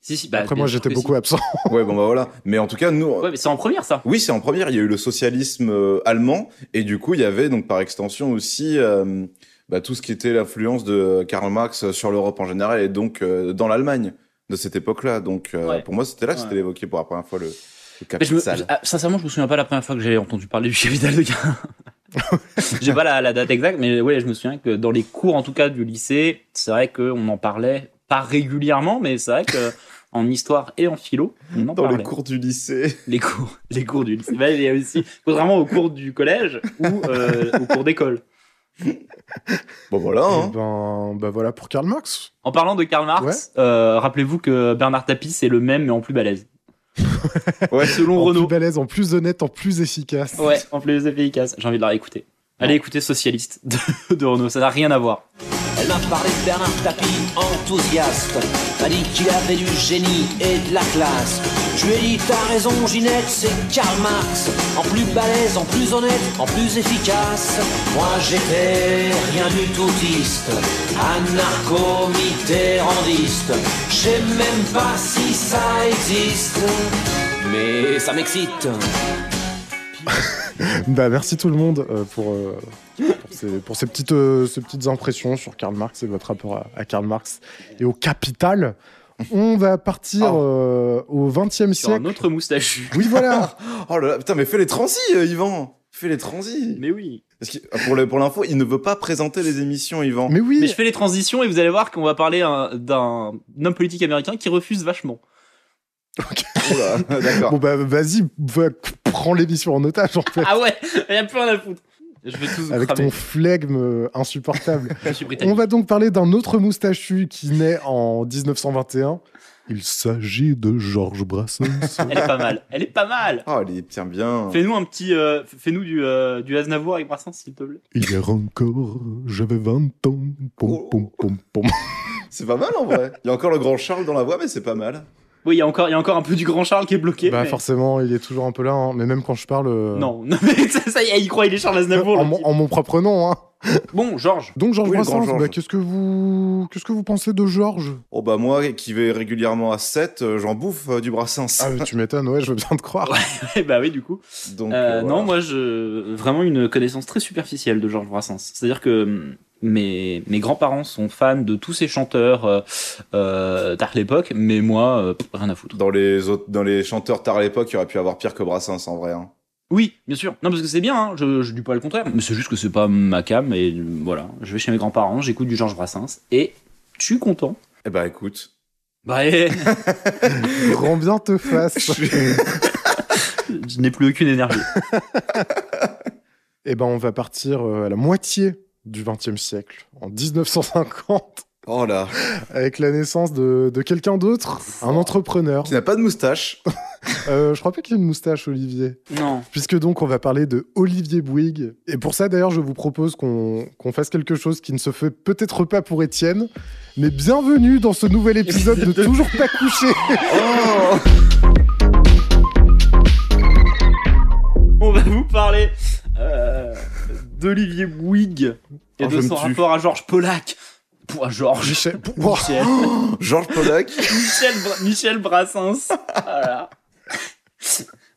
Si, si, bah, Après, moi, j'étais beaucoup si. absent. Ouais, bon bah voilà. Mais en tout cas, nous, Ouais, mais c'est en première, ça. Oui, c'est en première. Il y a eu le socialisme euh, allemand et du coup, il y avait donc par extension aussi euh, bah, tout ce qui était l'influence de Karl Marx sur l'Europe en général et donc euh, dans l'Allemagne de cette époque-là. Donc euh, Ouais. pour moi, c'était là que Ouais. c'était évoqué pour la première fois le, le Mais je me, capital. je- ah, sincèrement, je me souviens pas la première fois que j'ai entendu parler du capital de Karl. J'ai pas la, la date exacte, mais ouais, je me souviens que dans les cours, en tout cas du lycée, c'est vrai qu'on en parlait pas régulièrement, mais c'est vrai que en histoire et en philo, on en Dans parlait. les cours du lycée. les cours, les cours du lycée. Bah, il y a aussi, contrairement aux cours du collège ou euh, aux cours d'école. Bon voilà. Et Hein. ben, bah voilà pour Karl Marx. En parlant de Karl Marx, euh, rappelez-vous que Bernard Tapie c'est le même mais en plus balèze. Ouais. Selon En Renault. plus balèze, en plus honnête, en plus efficace. Ouais, en plus efficace. J'ai envie de la réécouter. Allez écouter Socialiste de, de Renault, ça n'a rien à voir. Elle m'a parlé de Bernard Tapie, enthousiaste. M'a dit qu'il avait du génie et de la classe. Je lui ai dit, t'as raison, Ginette, c'est Karl Marx. En plus balèze, en plus honnête, en plus efficace. Moi j'étais rien du toutiste, anarcho-mitterrandiste. Je sais même pas si ça existe, mais ça m'excite. Bah, merci tout le monde euh, pour, euh, pour, ces, pour ces petites, euh, ces petites impressions sur Karl Marx et votre rapport à, à Karl Marx et au capital. On va partir Oh. euh, au XXe Sur un siècle. autre moustachu. Oui, voilà. Oh là là, putain, mais fais les transis, euh, Yvan. Fais les transis. Mais oui. Parce que, pour le- pour l'info, il ne veut pas présenter les émissions, Yvan. Mais oui. Mais je fais les transitions et vous allez voir qu'on va parler hein, d'un homme politique américain qui refuse vachement. Oula, D'accord. Bon, bah, vas-y, va- prends l'émission en otage, en fait. Ah ouais, il y a plus rien à foutre. Je vais tous vous avec cramer. ton flegme euh, insupportable. Je suis On va donc parler d'un autre moustachu qui naît en 1921. Il s'agit de Georges Brassens. Elle est pas mal. Elle est pas mal. Oh, il tient bien. Fais-nous un petit, euh, fais-nous du euh, du Aznavour avec Brassens s'il te plaît. Hier encore, j'avais 20 ans. Pom, pom, pom, pom. C'est pas mal en vrai. Il y a encore le grand Charles dans la voix, mais c'est pas mal. Oui, il y a encore, il y a encore un peu du grand Charles qui est bloqué. Bah mais- forcément, il est toujours un peu là, hein. mais même quand je parle... euh, Non, non, mais ça, ça y est, il croit il est Charles Aznavour. en, mon, en mon propre nom. Hein. Bon, Georges. Donc Georges Oui, Brassens, bah, qu'est-ce que vous qu'est-ce que vous pensez de Georges? Oh bah moi qui vais régulièrement à 7, euh, j'en bouffe euh, du Brassens. Ah mais tu m'étonnes, ouais, je veux bien te croire. bah oui, du coup. Donc Euh, Non, moi, je vraiment une connaissance très superficielle de Georges Brassens. C'est-à-dire que hum, mes, mes grands-parents sont fans de tous ces chanteurs euh, euh, tard l'époque, mais moi, euh, rien à foutre. Dans les autres, dans les chanteurs tard l'époque, il aurait pu avoir pire que Brassens en vrai. hein. Oui, bien sûr. Non, parce que c'est bien, hein, je, je dis pas le contraire, mais c'est juste que c'est pas ma cam, et euh, voilà. Je vais chez mes grands-parents, j'écoute du Georges Brassens, et je suis content? Eh ben écoute, Bah, et Grand bien te fasse. je n'ai plus aucune énergie. Eh ben, on va partir euh, à la moitié du XXe siècle, en 1950, oh là, avec la naissance de, de quelqu'un d'autre, un entrepreneur. qui n'a pas de moustache. Euh, je crois pas qu'il ait une moustache, Olivier. Non. Puisque donc, on va parler de Olivier Bouygues. Et pour ça, d'ailleurs, je vous propose qu'on qu'on fasse quelque chose qui ne se fait peut-être pas pour Étienne. Mais bienvenue dans ce nouvel épisode de Toujours pas couché. Oh On va vous parler euh, d'Olivier Bouygues et Oh, de son rapport à Georges Polac. Pour Georges. Michel. Michel. Georges Pollack. Michel, Bra- Michel Brassens. Voilà.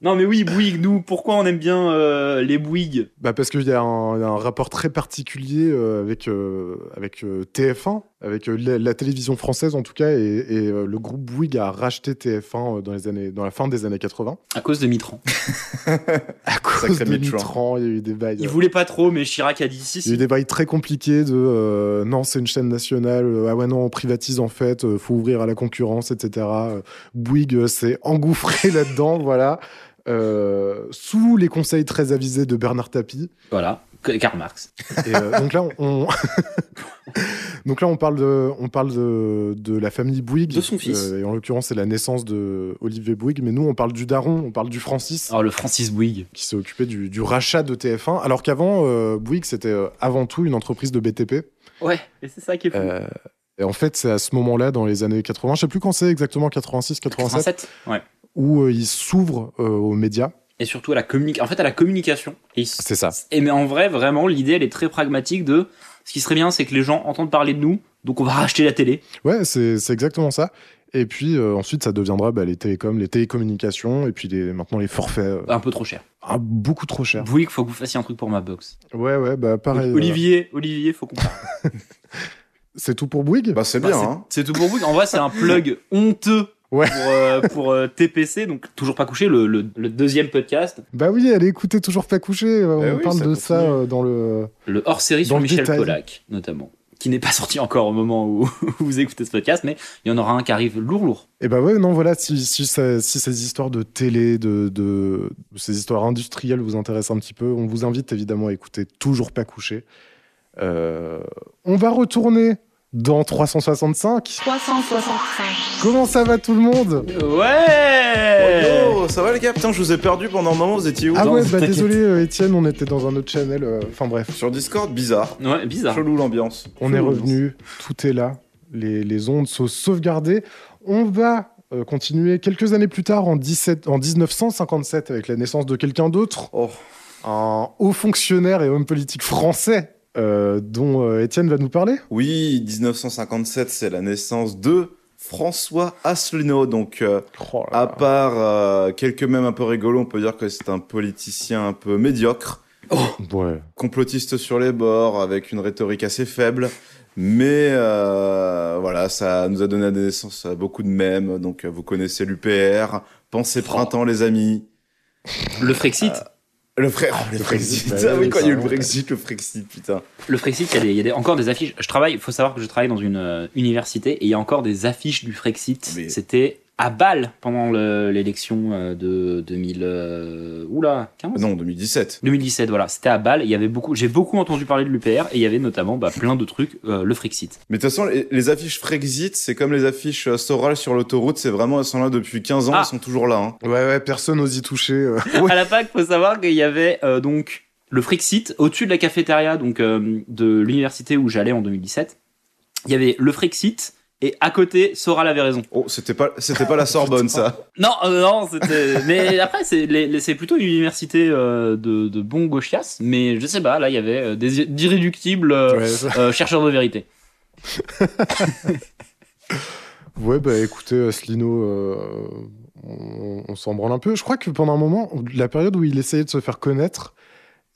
Non mais oui, Bouygues, nous, pourquoi on aime bien euh, les Bouygues? Bah parce qu'il y, a un il y a un rapport très particulier euh, avec, euh, avec euh, TF1, avec euh, la, la télévision française en tout cas, et, et, euh, le groupe Bouygues a racheté TF1 euh, dans, les années, dans la fin des années 80. À cause de Mitran. À cause Sacré de Mitterrand. Mitterrand, il y a eu des bails. Il euh, voulait pas trop, mais Chirac a dit si, Il y a eu des bails très compliqués de euh, non, c'est une chaîne nationale, ah ouais, non, on privatise en fait, faut ouvrir à la concurrence, etc. Bouygues s'est engouffré là-dedans, voilà. Euh, sous les conseils très avisés de Bernard Tapie. Voilà, Karl Marx. Et, euh, donc là, on, donc là, on parle de, on parle de, de la famille Bouygues. De son fils. Euh, et en l'occurrence, c'est la naissance de Olivier Bouygues. Mais nous, on parle du daron, on parle du Francis, Alors le Francis Bouygues. qui s'est occupé du, du rachat de TF1. Alors qu'avant, euh, Bouygues, c'était avant tout une entreprise de BTP. Ouais, et c'est ça qui est fou. Euh, et en fait, c'est à ce moment-là, dans les années 80, je sais plus quand c'est exactement, 86, 87, 87 Ouais. où euh, il s'ouvre euh, aux médias. Et surtout à la communication. En fait, à la communication. C'est ça. et mais en vrai, vraiment, l'idée, elle est très pragmatique de. Ce qui serait bien, c'est que les gens entendent parler de nous, donc on va racheter la télé. Ouais, c'est c'est exactement ça. Et puis euh, ensuite, ça deviendra bah, les télécoms, les télécommunications, et puis les, maintenant les forfaits euh, Un peu trop cher. ah, beaucoup trop chers. Bouygues, faut que vous fassiez un truc pour ma box. Ouais, ouais, bah pareil. Olivier, Olivier, faut qu'on parle. euh, c'est tout pour Bouygues? Bah c'est Bah, bien, c'est- hein. C'est tout pour Bouygues. En vrai, c'est un plug honteux Ouais. pour, euh, pour euh, TPC, donc toujours pas couché, le, le- le deuxième podcast, Bah oui, allez écouter toujours pas couché. euh, Eh on oui, parle ça de continue. ça euh, dans le. le hors-série Dans sur Michel détail. Pollack, notamment, qui n'est pas sorti encore au moment où vous écoutez ce podcast, mais il y en aura un qui arrive lourd, lourd. Et bah ouais, non, voilà, si, si, ça- si ces histoires de télé, de, de ces histoires industrielles vous intéressent un petit peu, on vous invite évidemment à écouter Toujours pas couché. Euh, on va retourner dans 365. 365. Comment ça va tout le monde? Ouais Oh, ça va les gars? Putain, je vous ai perdu pendant un moment, vous étiez où Ah ouais, bah désolé euh, Étienne, on était dans un autre channel. euh, Enfin bref, Sur Discord, bizarre. Ouais, bizarre. Chelou l'ambiance. on est revenu, tout est là, les, les ondes sont sauvegardées. On va euh, continuer quelques années plus tard, en, 17, en 1957, avec la naissance de quelqu'un d'autre. Oh, un haut fonctionnaire et homme politique français euh, dont euh, Étienne va nous parler. oui, 1957, c'est la naissance de François Asselineau. Donc, euh, Oh à part euh, quelques mèmes un peu rigolos, on peut dire que c'est un politicien un peu médiocre, Ouais. complotiste sur les bords, avec une rhétorique assez faible. Mais euh, voilà, ça nous a donné naissance à beaucoup de mèmes. Donc, vous connaissez l'UPR, Pensez Oh. printemps, les amis. Le Frexit, Le frère, oh, le Le Frexit. Frexit, bah Ah oui, quand il y a eu le. Brexit, le Frexit, putain. le Frexit, il y a, des, il y a des- encore des affiches. Je travaille, il faut savoir que je travaille dans une euh, université et il y a encore des affiches du Frexit. Mais- C'était à Bâle pendant le- l'élection euh, de 2000. euh, oula, 15 Non, 2017. 2017, voilà. C'était à Bâle. Il y avait beaucoup, j'ai beaucoup entendu parler de l'UPR et il y avait notamment bah, plein de trucs, euh, le Frexit. Mais de toute façon, les, les affiches Frexit, c'est comme les affiches euh, Soral sur l'autoroute, c'est vraiment, elles sont là depuis 15 ans, Ah. elles sont toujours là. Hein. Ouais, ouais, personne n'ose y toucher. euh. À la fac, faut savoir qu'il y avait euh, donc le Frexit au-dessus de la cafétéria donc euh, de l'université où j'allais en 2017. Il y avait le Frexit et à côté, Soral avait raison. Oh, c'était pas, c'était pas la Sorbonne, ça. Non, euh, non, c'était. mais après, c'est les- les- c'est plutôt une université euh, de, de bons gauchias, mais je sais pas. Là, il y avait euh, des d'irréductibles euh, Ouais, euh, chercheurs de vérité. ouais, bah écoutez, Asselineau, euh, on, on s'en branle un peu. Je crois que pendant un moment, la période où il essayait de se faire connaître,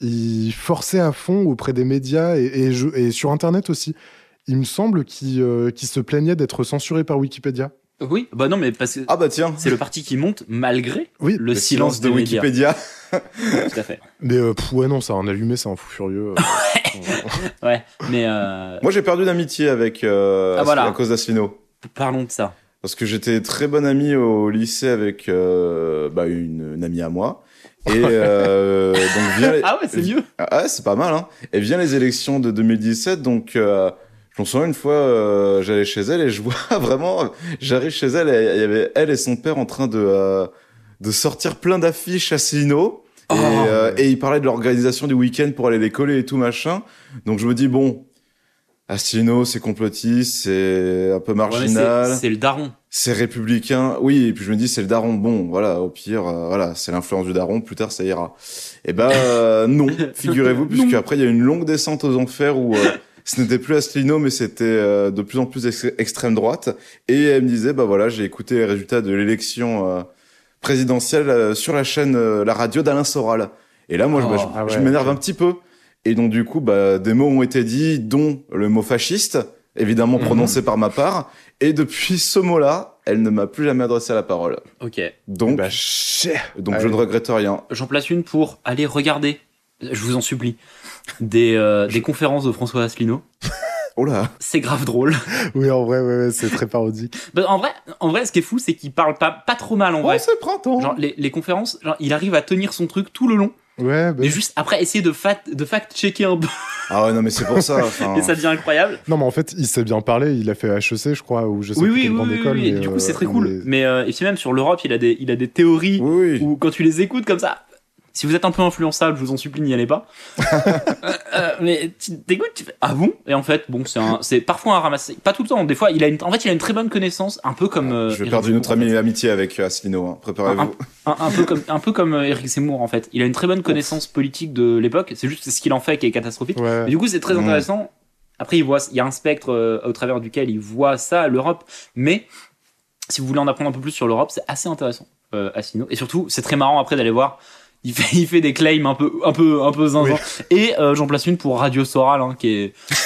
il forçait à fond auprès des médias et, et je- et sur Internet aussi. Il me semble qu'il euh, qu'il se plaignait d'être censuré par Wikipédia. Oui, bah non, mais parce que Ah bah tiens, c'est le parti qui monte malgré Oui, le, silence, de. Wikipédia. Tout à fait. mais euh, pff, ouais, non, ça a un allumé, c'est un fou furieux. euh. Ouais, mais euh, Moi, j'ai perdu d'amitié avec euh, Ah, voilà. à cause d'Asselineau. parlons de ça. Parce que j'étais très bon ami au lycée avec euh, bah, une, une amie à moi. Et euh, donc vient les... Ah ouais, c'est mieux. Ah ouais, c'est pas mal. Hein. Et vient les élections de 2017, donc euh, je me souviens une fois, euh, j'allais chez elle et je vois vraiment, j'arrive chez elle et il y avait elle et son père en train de euh, de sortir plein d'affiches à Sino. Et, Oh. euh, et ils parlaient de l'organisation du week-end pour aller les coller et tout machin. Donc je me dis bon, Asselineau, c'est complotiste, c'est un peu marginal. c'est- c'est le daron. C'est républicain, oui, et puis je me dis c'est le daron, bon, voilà, au pire, euh, voilà, c'est l'influence du daron, plus tard ça ira. Et ben euh, non, figurez-vous, puisque après il y a une longue descente aux enfers où euh, ce n'était plus Asselineau, mais c'était euh, de plus en plus ex- extrême droite, et elle me disait, bah voilà, j'ai écouté les résultats de l'élection euh, présidentielle euh, sur la chaîne, la radio d'Alain Soral. Et là, moi, je- Oh, bah, je, ah ouais, je m'énerve un petit peu. Et donc du coup, bah, des mots ont été dits, dont le mot fasciste, évidemment Mhm. prononcé par ma part. Et depuis ce mot-là, elle ne m'a plus jamais adressé la parole. Ok. Donc, bah, chais. donc je ne regrette rien. J'en place une pour aller regarder, je vous en supplie, des, euh, des conférences de François Asselineau. Oh là C'est grave drôle. Oui, en vrai, ouais, ouais, c'est très parodique. Bah, en, vrai, en vrai, ce qui est fou, c'est qu'il parle pas, pas trop mal en Oh, vrai. c'est printemps Genre, les, les conférences, genre, il arrive à tenir son truc tout le long, Ouais, bah, mais juste après essayer de fact, de fact-checker un peu, Ah ouais, non, mais c'est pour ça. et ça devient incroyable. Non, mais en fait, il sait bien parler. Il a fait HEC, je crois, ou je sais Oui, plus oui, grande oui, école. oui, mais, du coup, euh, c'est très cool. mais- Mais, euh, et puis même sur l'Europe, il a des, il a des théories où quand tu les écoutes comme ça, si vous êtes un peu influençable, je vous en supplie, n'y allez pas. Euh, euh, mais tu t'écoutes, tu fais ah bon? Et en fait, bon, c'est un, c'est parfois un ramassé, pas tout le temps. Des fois, il a une, en fait, il a une très bonne connaissance, un peu comme. euh, je vais Eric perdre amie fait. amitié avec euh, Asselineau. Hein. Préparez-vous. un, un peu comme, un peu comme Eric Zemmour en fait. Il a une très bonne connaissance politique de l'époque. C'est juste ce qu'il en fait qui est catastrophique. Ouais. Mais du coup, c'est très Mm. intéressant. Après, il voit, il y a un spectre euh, au travers duquel il voit ça, l'Europe. Mais si vous voulez en apprendre un peu plus sur l'Europe, c'est assez intéressant, euh, Asselineau. Et surtout, c'est très marrant après d'aller voir. Il fait, il fait des claims un peu, un peu, un peu zinzin. Et euh, j'en place une pour Radio Soral, hein, qui est.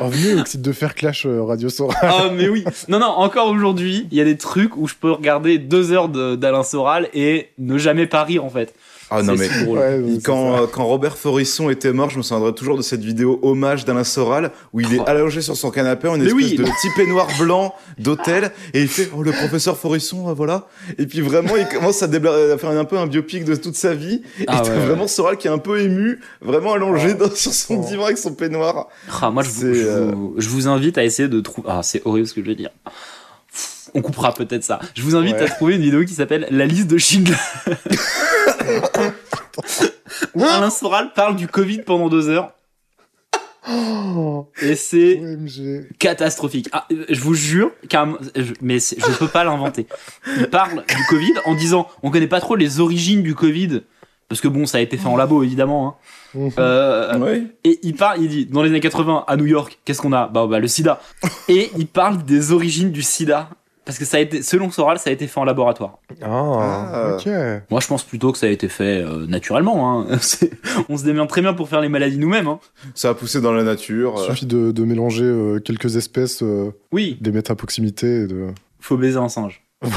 Revenez au titre de faire clash euh, Radio Sora. Ah mais oui. Non non, encore aujourd'hui, il y a des trucs où je peux regarder deux heures de- d'Alain Soral et ne jamais pas rire en fait. Ah non, mais si drôle. Ouais, ouais, c'est quand, quand Robert Forisson était mort, je me souviendrai toujours de cette vidéo hommage d'Alain Soral où il est Oh. allongé sur son canapé en une Mais espèce oui. de petit peignoir blanc d'hôtel et il fait oh le professeur Forisson euh, voilà et puis vraiment il commence à, débla- à faire un peu un biopic de toute sa vie et Ah t'as ouais, ouais. vraiment Soral qui est un peu ému vraiment allongé dans- sur son Oh. divan avec son peignoir Ah, moi, je vous, C'est, je, euh, vous, je vous invite à essayer de trouver. Ah, c'est horrible ce que je vais dire. On coupera peut-être ça. Je vous invite Ouais. à trouver une vidéo qui s'appelle La liste de Schindler. Où Alain Soral parle du Covid pendant deux heures. Et c'est catastrophique. Ah, euh, je vous jure, je- mais je peux pas l'inventer. Il parle du Covid en disant on connaît pas trop les origines du Covid. Parce que bon, ça a été fait en labo évidemment. hein. Mhm. Euh, ouais. et il parle, il dit, dans les années 80, à New York, qu'est-ce qu'on a? Bah, bah, le sida. Et il parle des origines du sida. Parce que ça a été, selon Soral, ça a été fait en laboratoire. Ah, Ah. ok. Moi, je pense plutôt que ça a été fait euh, naturellement. Hein. On se démerde très bien pour faire les maladies nous-mêmes. Hein. ça a poussé dans la nature Il euh, suffit de, de mélanger euh, quelques espèces, euh, Oui, des mettre à proximité. Et de... faut baiser un singe.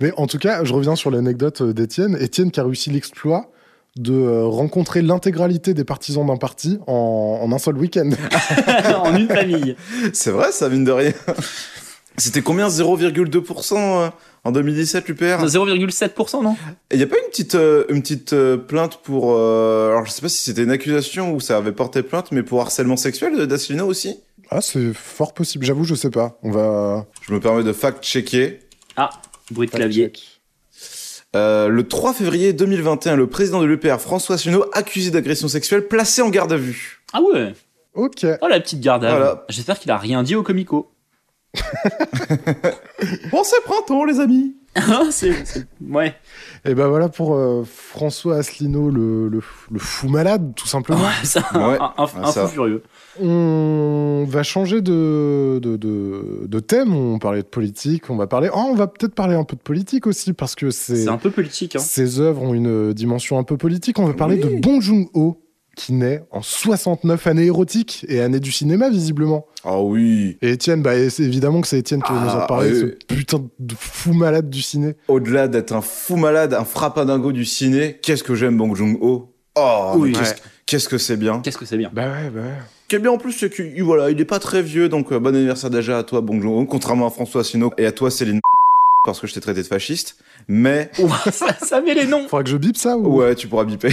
Mais en tout cas, je reviens sur l'anecdote d'Étienne. Étienne qui a réussi l'exploit de rencontrer l'intégralité des partisans d'un parti en, en un seul week-end. en une famille. c'est vrai ça mine de rien c'était combien 0,2% euh, en 2017 l'UPR 0,7%, non? Et y a pas une petite, euh, une petite euh, plainte pour. euh, alors je sais pas si c'était une accusation ou ça avait porté plainte, mais pour harcèlement sexuel de d'Asselineau aussi? Ah, c'est fort possible. J'avoue, je sais pas. On va. Je me permets de fact-checker. Ah, bruit de clavier. Euh, le 3 février 2021, le président de l'UPR, François Asselineau, accusé d'agression sexuelle, placé en garde à vue. Ah ouais? Ok. Oh la petite garde à vue. Voilà. J'espère qu'il a rien dit au comico. Bon, c'est printemps, les amis Ah, c'est, c'est- ouais. Et ben voilà pour euh, François Asselineau, le, le, le fou malade, tout simplement. Ouais, ça, Ouais. un, un- Ouais, un ça. fou furieux. On va changer de, de, de, de thème. On parlait de politique. On va parler. Oh, on va peut-être parler un peu de politique aussi parce que c'est un peu politique. Hein. ces œuvres ont une dimension un peu politique. On va parler de Bong Joon-ho qui naît en 69 années érotiques et années du cinéma visiblement. Ah oui. Et Étienne, bah, c'est évidemment que c'est Étienne qui va nous en Ah, parler, oui. ce putain de fou malade du ciné. Au-delà d'être un fou malade, un frappadingo du ciné, qu'est-ce que j'aime Bong Joon-ho? Oh, Oui. qu'est-ce, Ouais. que c'est bien. Qu'est-ce que c'est bien Bah ouais, bah ouais. Ce qui est bien en plus, c'est qu'il voilà, il est pas très vieux, donc euh, bon anniversaire déjà à toi, Bong Joon-ho, contrairement à François Asselineau et à toi, Céline, parce que je t'ai traité de fasciste. Mais ça, ça met les noms. Faudra que je bip ça ou? Ouais, tu pourras biper.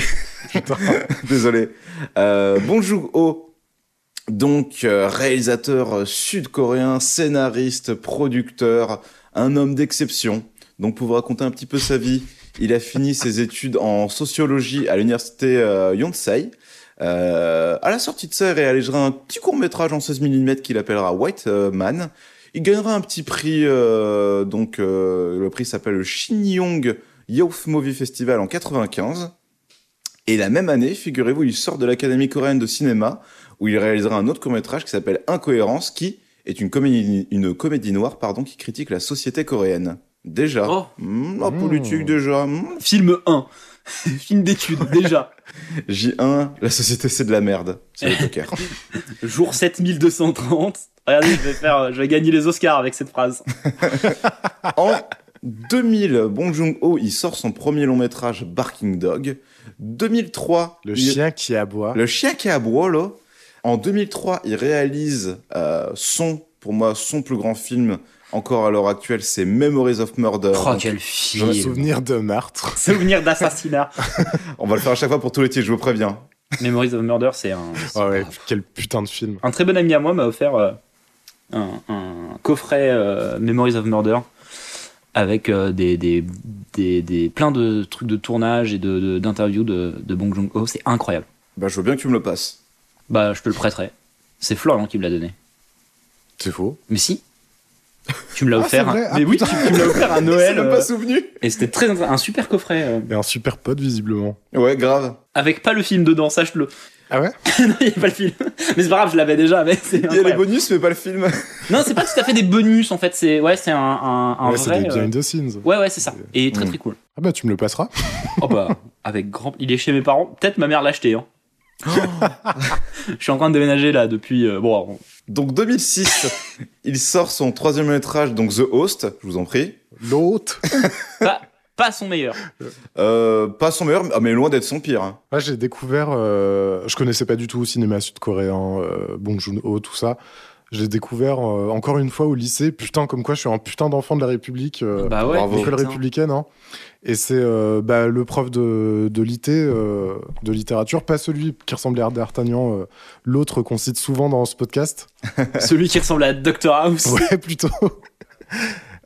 Désolé. Euh, Bong Joon-ho, donc euh, réalisateur euh, sud-coréen, scénariste, producteur, un homme d'exception. Donc pour vous raconter un petit peu sa vie, il a fini ses études en sociologie à l'université euh, Yonsei. Euh, à la sortie de ça, il réalisera un petit court métrage en 16 mm qu'il appellera White euh, Man. Il gagnera un petit prix, euh, donc euh, le prix s'appelle le Shinyong Youth Movie Festival en 95. Et la même année, figurez-vous, il sort de l'Académie coréenne de cinéma, où il réalisera un autre court-métrage qui s'appelle Incohérence, qui est une comédie, une comédie noire pardon, qui critique la société coréenne. Déjà. Oh. La Mmh. politique, déjà. Hmm. Film 1. Film d'études, déjà. J1, la société c'est de la merde. C'est le Joker. Jour 7230. Regardez, je vais, faire, je vais gagner les Oscars avec cette phrase. en 2000, Bong Joon-ho, il sort son premier long métrage Barking Dog. 2003, Le il- chien qui aboie. Le chien qui aboie, là. En 2003, il réalise euh, son, pour moi, son plus grand film encore à l'heure actuelle, c'est Memories of Murder. Oh, quel film. souvenir de meurtre. Souvenir d'assassinat. on va le faire à chaque fois pour tous les titres, je vous préviens. Memories of Murder, c'est un. Ah ouais, quel putain de film. Un très bon ami à moi m'a offert euh, un, un coffret euh, Memories of Murder avec euh, des, des, des, des- plein de trucs de tournage et de- de- d'interviews de, de, Bong Joon-ho. C'est incroyable. Bah, je veux bien que tu me le passes. Bah, je te le prêterai. C'est Florian qui me l'a donné. C'est faux. Mais si. Tu me l'as Ah, offert. c'est vrai hein. Ah, Mais oui, tu, me l'as offert à C'est Noël. même euh, pas souvenu. et c'était très un super coffret euh, Et un super pote, visiblement. Ouais, grave. avec pas le film dedans, sache-le. Ah ouais? Non, il n'y a pas le film. Mais c'est pas grave, je l'avais déjà. Mais c'est Il y a les bonus, mais pas le film. Non, c'est pas tout à fait des bonus en fait. C'est ouais, c'est un, un, un Ouais, c'est vrai. des euh, behind the scenes. Ouais, ouais, c'est ça. Et très Mm. très cool. Ah bah tu me le passeras. Oh bah, avec grand. Il est chez mes parents. Peut-être ma mère l'a acheté. Hein. Je suis en train de déménager là depuis. euh, bon, alors, Donc 2006, il sort son troisième métrage, donc The Host, je vous en prie. L'autre. pas, pas son meilleur. Euh, pas son meilleur, mais loin d'être son pire. hein. Moi j'ai découvert, euh, je connaissais pas du tout le cinéma sud-coréen, euh, Bong Joon-ho, tout ça. J'ai découvert euh, encore une fois au lycée, putain comme quoi je suis un putain d'enfant de la République, euh, bah ouais. putain. républicaine. Hein. Et c'est euh, bah, le prof de, de l'IT, euh, de littérature, pas celui qui ressemblait à D'Artagnan, l'autre qu'on cite souvent dans ce podcast. Celui qui ressemble à Dr House. Ouais, plutôt.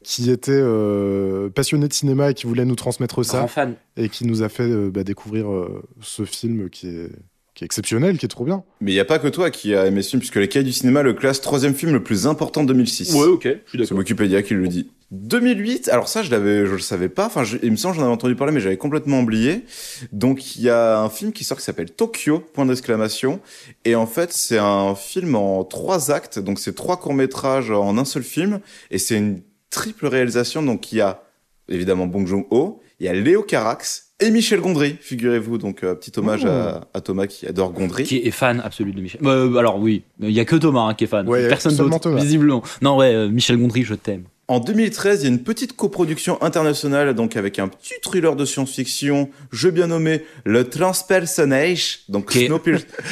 qui était euh, passionné de cinéma et qui voulait nous transmettre ça. Grand fan. et qui nous a fait euh, bah, découvrir euh, ce film qui est, qui est exceptionnel, qui est trop bien. Mais il n'y a pas que toi qui a aimé ce film, puisque les cahiers du cinéma le classe troisième film le plus important de 2006. Ouais, ok, je suis C'est d'accord. Wikipédia qui le dit. 2008, alors ça je l'avais, je le savais pas. Enfin, je- il me semble que j'en avais entendu parler, mais j'avais complètement oublié. Donc il y a un film qui sort qui s'appelle Tokyo point d'exclamation, et en fait c'est un film en trois actes. Donc c'est trois courts métrages en un seul film, et c'est une triple réalisation. Donc il y a évidemment Bong Joon-ho, il y a Léo Carax et Michel Gondry, figurez-vous. Donc euh, petit hommage Oh. à, à Thomas qui adore Gondry. Qui est fan absolu de Michel. Euh, alors oui, il y a que Thomas hein, qui est fan. Ouais, Personne d'autre, visiblement. Non, ouais, euh, Michel Gondry, je t'aime. En 2013, il y a une petite coproduction internationale, donc avec un petit thriller de science-fiction, jeu bien nommé Le Transpersonnage, donc Ok.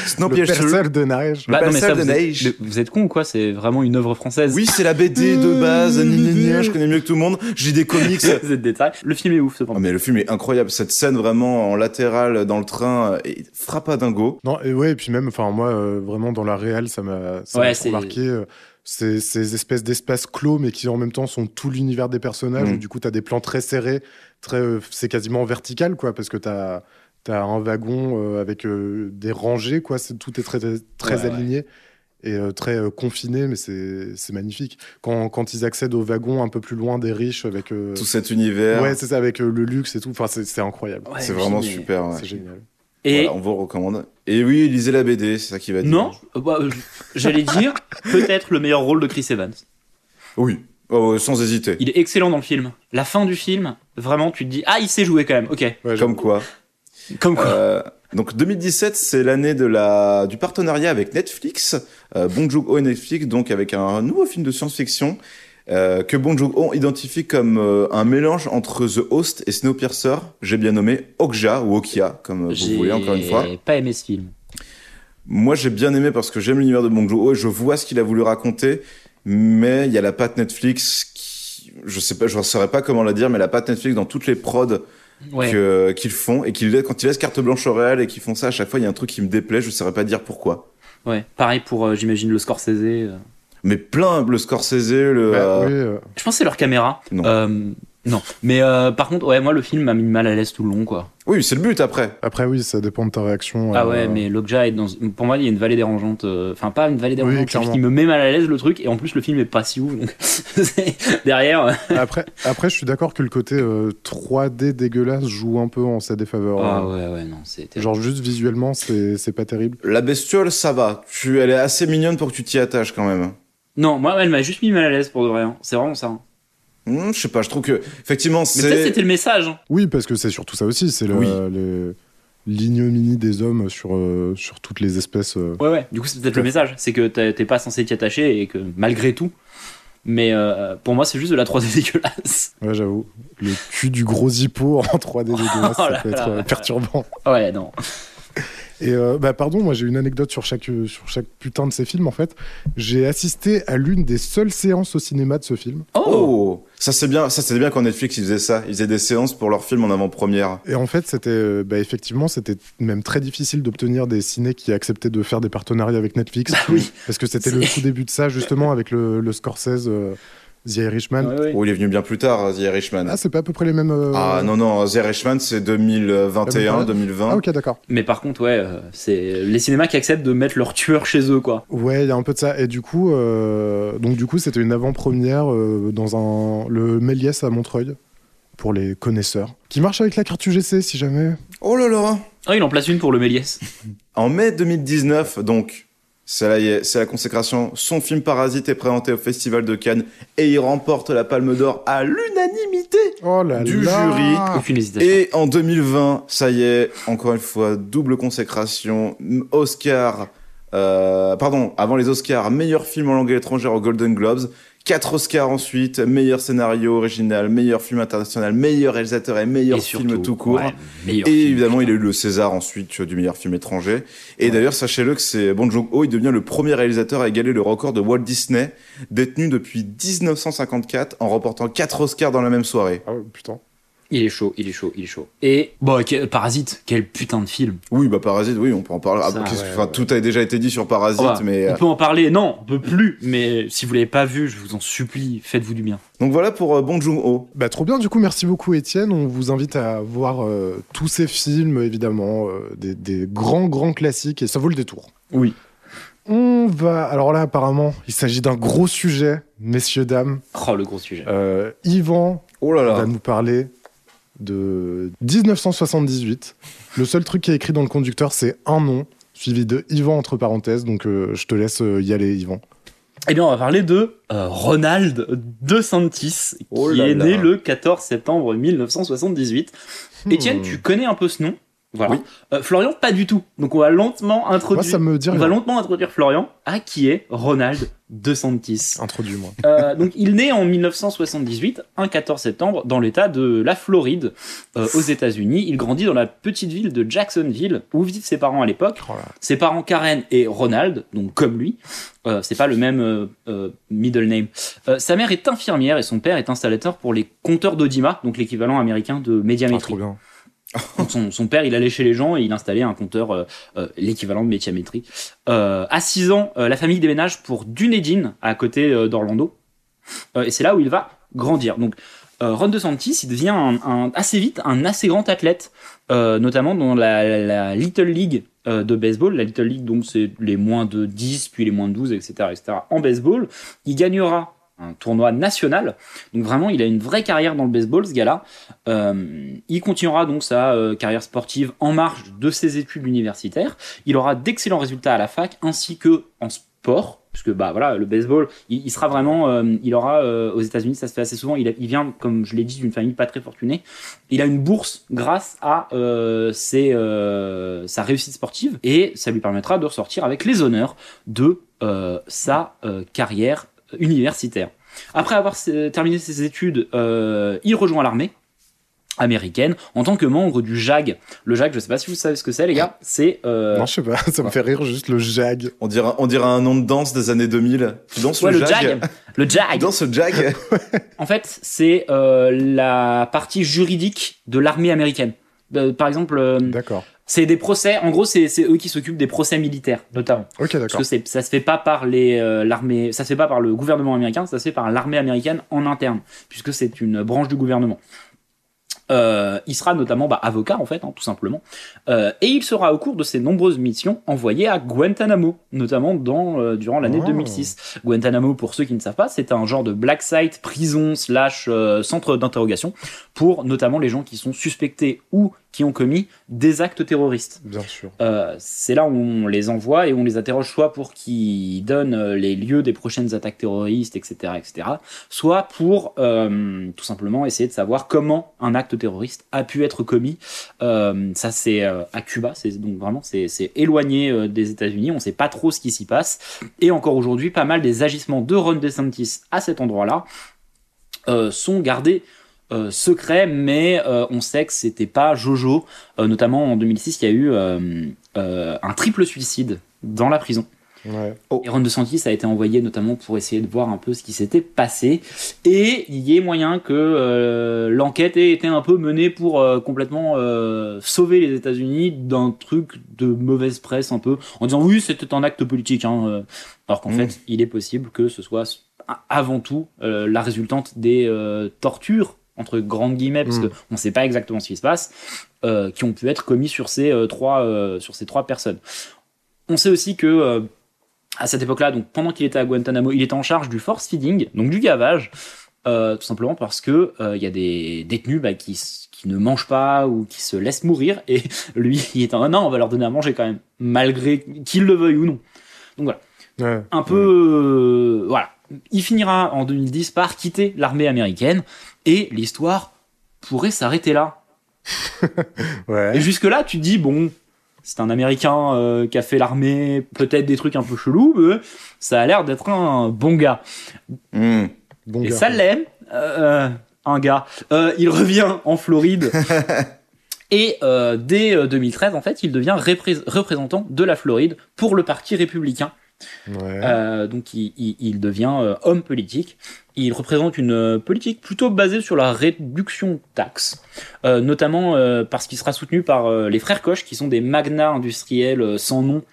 Snowpiercer. Le de neige. Le non, mais ça, Percel de vous, neige. vous êtes con ou quoi? C'est vraiment une œuvre française. Oui, c'est la BD de base, je connais mieux que tout le monde, j'ai des comics. vous êtes détail. Le film est ouf, cependant. mais le film est incroyable, cette scène vraiment en latéral dans le train euh, est frappadingo. Non, et ouais, et puis même, enfin, moi, euh, vraiment, dans la réelle, ça m'a ça Ouais, marqué. euh, ces, ces espèces d'espaces clos, mais qui en même temps sont tout l'univers des personnages. Mm. où, du coup, tu as des plans très serrés, très, euh, c'est quasiment vertical, quoi, parce que tu as, un wagon euh, avec euh, des rangées, quoi. c'est- Tout est très, très Ouais, ouais. aligné. et euh, très euh, confiné, mais c'est c'est magnifique. Quand, quand ils accèdent au wagon un peu plus loin des riches avec. euh, Tout cet univers, ouais, c'est ça, avec euh, le luxe et tout. Enfin, c'est incroyable. Ouais, c'est vraiment est- super. ouais. C'est génial. Et Voilà, on vous le recommande. Et oui, lisez la BD, c'est ça qui va dire. non, bah, j'allais dire peut-être le meilleur rôle de Chris Evans. Oui, Oh, sans hésiter. Il est excellent dans le film. La fin du film, vraiment, tu te dis ah il sait jouer quand même. Ok, Ouais. Comme quoi. comme quoi. Euh, donc 2017, c'est l'année de la du partenariat avec Netflix, euh, Bong Joon-ho et Netflix, donc avec un nouveau film de science-fiction euh, que Bong Joon-ho identifie comme euh, un mélange entre The Host et Snowpiercer. J'ai bien nommé Okja ou Okia, comme vous J'ai voulez encore une fois. pas aimé ce film. Moi, j'ai bien aimé parce que j'aime l'univers de Bong Joon-ho et je vois ce qu'il a voulu raconter, mais il y a la patte Netflix qui, je sais pas, je ne saurais pas comment la dire, mais la patte Netflix dans toutes les prods Ouais. qu'ils font et qu'ils quand ils laissent carte blanche au réel et qu'ils font ça à chaque fois, il y a un truc qui me déplaît, je saurais pas dire pourquoi. Ouais. Pareil pour euh, j'imagine le Scorsese. Mais plein, le Scorsese, le. Bah, euh, oui, euh, Je pense que c'est leur caméra. Non. Euh, non. Mais euh, par contre, ouais, moi le film m'a mis mal à l'aise tout le long, quoi. Oui, c'est le but après. Après, oui, ça dépend de ta réaction. Ah euh, ouais, mais Lokja est dans. Pour moi, il y a une vallée dérangeante. Enfin, pas une vallée Oui, dérangeante, c'est juste qu'il me met mal à l'aise le truc. Et en plus, le film est pas si ouf. Donc, c'est- derrière. Après, après, je suis d'accord que le côté euh, 3D dégueulasse joue un peu en sa défaveur. Ah Euh, ouais, ouais, non, c'était. Genre, juste visuellement, c'est c'est pas terrible. La bestiole, ça va. Tu, elle est assez mignonne pour que tu t'y attaches quand même. Non, moi, elle m'a juste mis mal à l'aise pour de vrai. hein. C'est vraiment ça. hein. Hmm, je sais pas, je trouve que effectivement Mais peut-être c'est. c'était le message. hein. Oui, parce que c'est surtout ça aussi. C'est le- Oui. le- l'ignominie des hommes sur, euh, sur toutes les espèces. euh. Ouais, ouais. Du coup, c'est peut-être le message. C'est que t'es t'es pas censé t'y attacher et que malgré tout. Mais euh, pour moi, c'est juste de la 3D dégueulasse. Ouais, j'avoue. Le cul du gros hippo en 3D dégueulasse, Oh ça là peut être là. euh, perturbant. Ouais, non. Et euh, bah pardon, moi j'ai une anecdote sur chaque, sur chaque putain de ces films en fait. J'ai assisté à l'une des seules séances au cinéma de ce film. Oh, Oh, ça c'est bien, ça c'était bien quand Netflix ils faisaient ça, ils faisaient des séances pour leurs films en avant-première. Et en fait, c'était euh, bah, effectivement, c'était même très difficile d'obtenir des ciné qui acceptaient de faire des partenariats avec Netflix. Bah oui. Parce que c'était le tout début de ça, justement, avec le, le Scorsese, euh, The Irishman. Ouais, ouais. Oh, il est venu bien plus tard, The Irishman. Ah, c'est pas à peu près les mêmes. euh, Ah non, non, The Irishman c'est 2021, 2020. Ah, ok, d'accord. Mais par contre, ouais, euh, c'est les cinémas qui acceptent de mettre leurs tueurs chez eux, quoi. Ouais, il y a un peu de ça. Et du coup, euh, donc du coup, c'était une avant-première euh, dans un le Méliès à Montreuil pour les connaisseurs, qui marche avec la carte UGC si jamais. Oh là là Ah, il en place une pour le Méliès. En mai 2019, donc, c'est la, c'est la consécration, son film Parasite est présenté au Festival de Cannes et il remporte la Palme d'Or à l'unanimité Oh là Du là jury. Aucune hésitation. Et en 2020, ça y est, encore une fois, double consécration, Oscar, euh, pardon, avant les Oscars, meilleur film en langue étrangère aux Golden Globes, quatre Oscars ensuite, meilleur scénario original, meilleur film international, meilleur réalisateur et meilleur Et film tout court. ouais, Et film, évidemment, il a eu le César ensuite euh, du meilleur film étranger. Et d'ailleurs, sachez-le que c'est Bong Joon-ho, il devient le premier réalisateur à égaler le record de Walt Disney, détenu depuis 1954, en remportant quatre Oscars dans la même soirée. Ah ouais, putain. Il est chaud, il est chaud, il est chaud. Et bon, Parasite, quel putain de film. Oui, bah Parasite, oui, on peut en parler. Ah, Ça, ouais, ouais. Tout a déjà été dit sur Parasite, Oh, bah, mais on euh, peut en parler. Non, on peut plus. Mais si vous l'avez pas vu, je vous en supplie, faites-vous du bien. donc voilà pour euh, Bong Joon-ho. Bah trop bien, du coup, merci beaucoup Étienne. On vous invite à voir euh, tous ces films, évidemment, euh, des, des grands, grands classiques, et ça vaut le détour. Oui. On va... Alors là, apparemment, il s'agit d'un gros sujet, messieurs, dames. Oh, le gros sujet. Euh, Yvan Oh là là. va nous parler de 1978. Le seul truc qui est écrit dans le conducteur, c'est un nom, suivi de Yvan entre parenthèses. Donc euh, je te laisse euh, y aller, Yvan. Eh bien, on va parler de euh, Ronald De Santis, qui Oh là est là. né le 14 septembre 1978. Étienne, Hmm. tu connais un peu ce nom? Voilà. Oui. Euh, Florian, pas du tout. Donc, on va lentement Moi, introduire. ça me dit On va lentement introduire Florian à qui est Ronald De Santis. Introduis-moi. Euh, donc, il naît en 1978, un 14 septembre, dans l'état de la Floride, euh, aux États-Unis. Il grandit dans la petite ville de Jacksonville, où vivent ses parents à l'époque. Oh. Ses parents Karen et Ronald, donc comme lui, c'est pas le même middle name. Sa mère est infirmière et son père est installateur pour les compteurs d'Audima, donc l'équivalent américain de Ah, médiamétrie. trop bien. Son, père, il allait chez les gens et il installait un compteur, euh, euh, l'équivalent de médiamétrie. Euh, à 6 ans, la famille déménage pour Dunedin, à côté d'Orlando. Et c'est là où il va grandir. Donc, Ron DeSantis, il devient assez vite un assez grand athlète, notamment dans la, Little League de baseball. La Little League, donc, c'est les moins de 10, puis les moins de 12, etc., etc. En baseball, il gagnera un tournoi national. Donc vraiment, il a une vraie carrière dans le baseball, ce gars-là. Euh, il continuera donc sa euh, carrière sportive en marge de ses études universitaires. Il aura d'excellents résultats à la fac, ainsi que en sport. Puisque bah voilà, le baseball, il, sera vraiment, euh, il aura euh, aux États-Unis, ça se fait assez souvent. Il, vient, comme je l'ai dit, d'une famille pas très fortunée. Il a une bourse grâce à euh, ses, sa réussite sportive et ça lui permettra de ressortir avec les honneurs de sa carrière universitaire. Après avoir euh, terminé ses études, euh, il rejoint l'armée américaine en tant que membre du JAG. Le JAG, je sais pas si vous savez ce que c'est, les gars. C'est euh, Non, je sais pas, ça me fait rire juste le jag. On dirait, on dirait un nom de danse des années 2000. Tu danses ouais, le, le jag, JAG. Le Tu JAG. danses le jag En fait, c'est euh, la partie juridique de l'armée américaine. Euh, par exemple, euh, D'accord. C'est des procès. En gros, c'est eux qui s'occupent des procès militaires, notamment. Ok, Parce d'accord. que c'est- ça se fait pas par les euh, l'armée, ça se fait pas par le gouvernement américain, ça se fait par l'armée américaine en interne, puisque c'est une branche du gouvernement. Euh, il sera notamment bah, avocat en fait, hein, tout simplement, Euh, et il sera au cours de ses nombreuses missions envoyé à Guantanamo, notamment dans euh, durant l'année Oh. 2006. Guantanamo, pour ceux qui ne savent pas, c'est un genre de black site, prison slash centre d'interrogation pour notamment les gens qui sont suspectés ou qui ont commis des actes terroristes. Bien sûr. Euh, c'est là où on les envoie et on les interroge soit pour qu'ils donnent euh, les lieux des prochaines attaques terroristes, etc., etc., soit pour euh, tout simplement essayer de savoir comment un acte terroriste a pu être commis. Euh, ça, c'est à Cuba, c'est donc vraiment c'est éloigné des États-Unis. On sait pas trop ce qui s'y passe et encore aujourd'hui, pas mal des agissements de Ron DeSantis à cet endroit-là sont gardés euh, secrets, mais euh, on sait que c'était pas Jojo. Euh, notamment en 2006, il y a eu euh, euh, un triple suicide dans la prison. Ouais. Et Ron DeSantis a été envoyé notamment pour essayer de voir un peu ce qui s'était passé. Et il y ait moyen que euh, l'enquête ait été un peu menée pour euh, complètement euh, sauver les États-Unis d'un truc de mauvaise presse un peu, en disant oui c'était un acte politique. Hein, alors qu'en Mm. fait il est possible que ce soit avant tout euh, la résultante des euh, tortures entre grandes guillemets parce Mm. que on sait pas exactement ce qui se passe euh, qui ont pu être commis sur ces euh, trois euh, sur ces trois personnes. On sait aussi que à cette époque-là, donc pendant qu'il était à Guantanamo, il était en charge du force feeding, donc du gavage, tout simplement parce que il y a des détenus bah, qui, qui ne mangent pas ou qui se laissent mourir, et lui, il est en non, on va leur donner à manger quand même, malgré qu'ils le veuillent ou non. Ouais. Un peu, voilà. Il finira en 2010 par quitter l'armée américaine, et l'histoire pourrait s'arrêter là. Ouais. Et jusque-là, tu te dis, bon, c'est un Américain euh, qui a fait l'armée, peut-être des trucs un peu chelous, mais ça a l'air d'être un bon gars. Hmm. Bon Et gars. ça l'est, euh, un gars. Euh, il revient en Floride. Et euh, dès euh, 2013, en fait, il devient repré- représentant de la Floride pour le Parti républicain. Ouais. Euh, donc il, il- il devient euh, homme politique. Il représente une euh, politique plutôt basée sur la réduction de taxes, notamment parce qu'il sera soutenu par les frères Koch, qui sont des magnats industriels sans nom,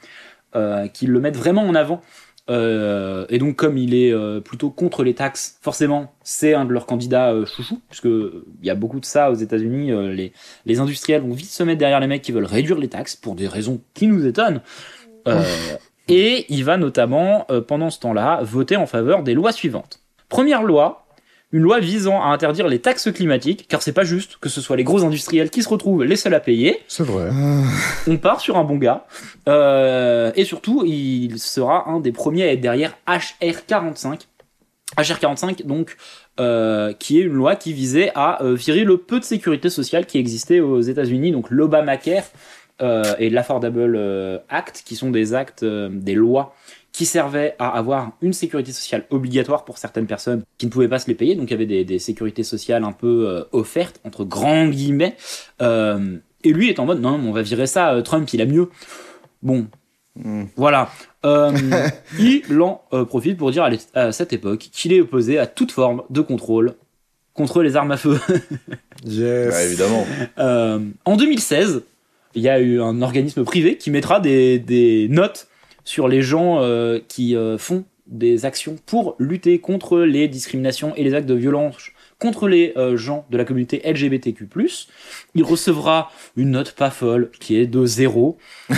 qui le mettent vraiment en avant. Et donc comme il est plutôt contre les taxes, forcément c'est un de leurs candidats chouchou, puisque il y a beaucoup de ça aux États-Unis. les, les industriels vont vite se mettre derrière les mecs qui veulent réduire les taxes pour des raisons qui nous étonnent. Euh, et il va notamment, euh, pendant ce temps-là, voter en faveur des lois suivantes. Première loi, une loi visant à interdire les taxes climatiques, car c'est pas juste que ce soit les gros industriels qui se retrouvent les seuls à payer. C'est vrai. On part sur un bon gars. Euh, et surtout, il sera un des premiers à être derrière HR45. HR45, donc, euh, qui est une loi qui visait à euh, virer le peu de sécurité sociale qui existait aux États-Unis, donc l'Obamacare euh, et l'Affordable euh, Act, qui sont des actes, euh, des lois qui servaient à avoir une sécurité sociale obligatoire pour certaines personnes qui ne pouvaient pas se les payer. Donc il y avait des, des sécurités sociales un peu euh, offertes, entre grands guillemets. Euh, et lui est en mode, non, non, on va virer ça, euh, Trump, il a mieux. Bon, Hmm. voilà. Euh, il en euh, profite pour dire à, cette époque qu'il est opposé à toute forme de contrôle contre les armes à feu. Yes. Ouais, évidemment. Euh, en 2016, il y a eu un organisme privé qui mettra des, des notes sur les gens euh, qui euh, font des actions pour lutter contre les discriminations et les actes de violence contre les euh, gens de la communauté LGBTQ+. Il recevra une note pas folle qui est de zéro.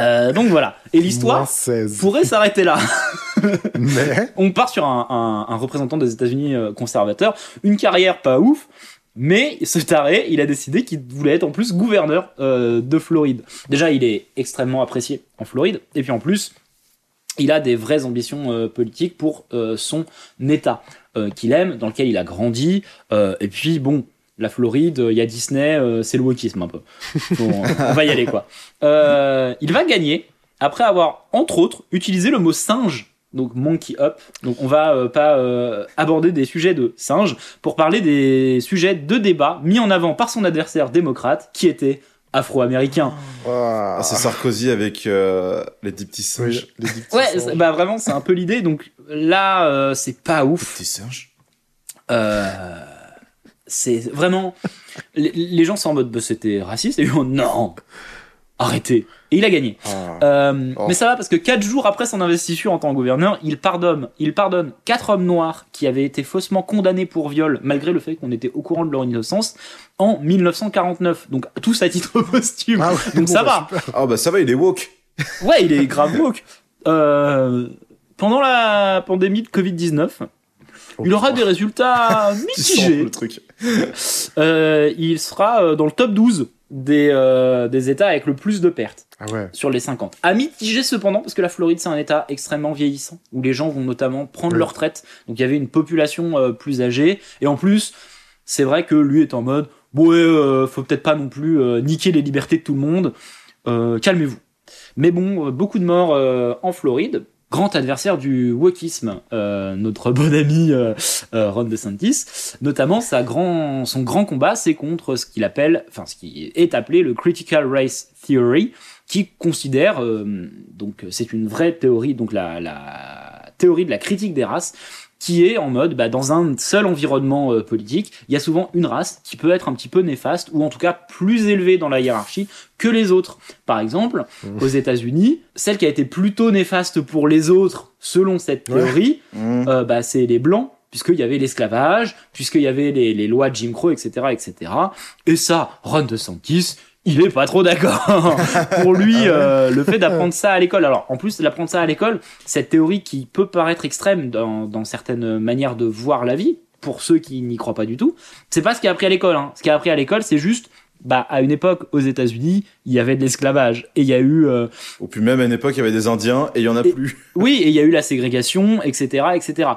Euh, donc voilà. Et l'histoire 16. pourrait s'arrêter là. Mais On part sur un, un- un représentant des États-Unis euh, conservateur, une carrière pas ouf, mais ce taré, il a décidé qu'il voulait être en plus gouverneur euh, de Floride. Déjà, il est extrêmement apprécié en Floride, et puis en plus, il a des vraies ambitions euh, politiques pour euh, son État qu'il aime, dans lequel il a grandi, et puis bon. La Floride, il y a Disney, c'est le wokisme un peu. Bon, on va y aller quoi. Il va gagner après avoir, entre autres, utilisé le mot singe donc Monkey Up. Donc on va euh, pas euh, aborder des sujets de singes pour parler des sujets de débat mis en avant par son adversaire démocrate qui était afro-américain. Ah, c'est Sarkozy avec euh, les dix petits Oui, singes. les dix petits Ouais, singes. bah vraiment c'est un peu l'idée. Donc là euh, c'est pas Les ouf. petits singes. Euh, c'est vraiment les, les gens sont en mode bah, c'était raciste et ils vont non arrêtez et il a gagné. Ah. Euh, Oh. Mais ça va parce que quatre jours après son investiture en tant que gouverneur, il pardonne, il pardonne quatre hommes noirs qui avaient été faussement condamnés pour viol, malgré le fait qu'on était au courant de leur innocence, en 1949. Donc tous à titre posthume. Ah ouais, Donc bon, ça bah, va. Ah bah ça va, il est woke. Ouais, il est grave woke. Euh, pendant la pandémie de Covid-19, il aura des résultats mitigés. le truc. Euh, il sera dans le top 12 des, euh, des États avec le plus de pertes Ah ouais. sur les 50. À mitigé cependant, parce que la Floride c'est un État extrêmement vieillissant, où les gens vont notamment prendre leur retraite. Donc il y avait une population euh, plus âgée, et en plus, c'est vrai que lui est en mode, bon, ouais, euh, faut peut-être pas non plus euh, niquer les libertés de tout le monde, calmez-vous. Mais bon, beaucoup de morts en Floride. Grand adversaire du wokisme, euh, notre bon ami euh, euh, Ron DeSantis, notamment sa grand, son grand combat, c'est contre ce qu'il appelle, enfin ce qui est appelé le critical race theory, qui considère, euh, donc c'est une vraie théorie, donc la, la théorie de la critique des races, qui est en mode, bah, dans un seul environnement euh, politique, il y a souvent une race qui peut être un petit peu néfaste, ou en tout cas plus élevée dans la hiérarchie que les autres. Par exemple, Mmh. aux États-Unis, celle qui a été plutôt néfaste pour les autres, selon cette théorie, Mmh. euh, bah, c'est les blancs, puisqu'il y avait l'esclavage, puisqu'il y avait les, les lois de Jim Crow, etc., etc. Et ça, Ron DeSantis, il est pas trop d'accord. Pour lui, euh, le fait d'apprendre ça à l'école. Alors, en plus d'apprendre ça à l'école, cette théorie qui peut paraître extrême dans, dans certaines manières de voir la vie, pour ceux qui n'y croient pas du tout, c'est pas ce qu'il a appris à l'école. Hein. Ce qu'il a appris à l'école, c'est juste, bah, à une époque, aux États-Unis, il y avait de l'esclavage. Et il y a eu, euh, Ou puis même à une époque, il y avait des Indiens et il y en a Et- plus. oui, et il y a eu la ségrégation, etc., etc.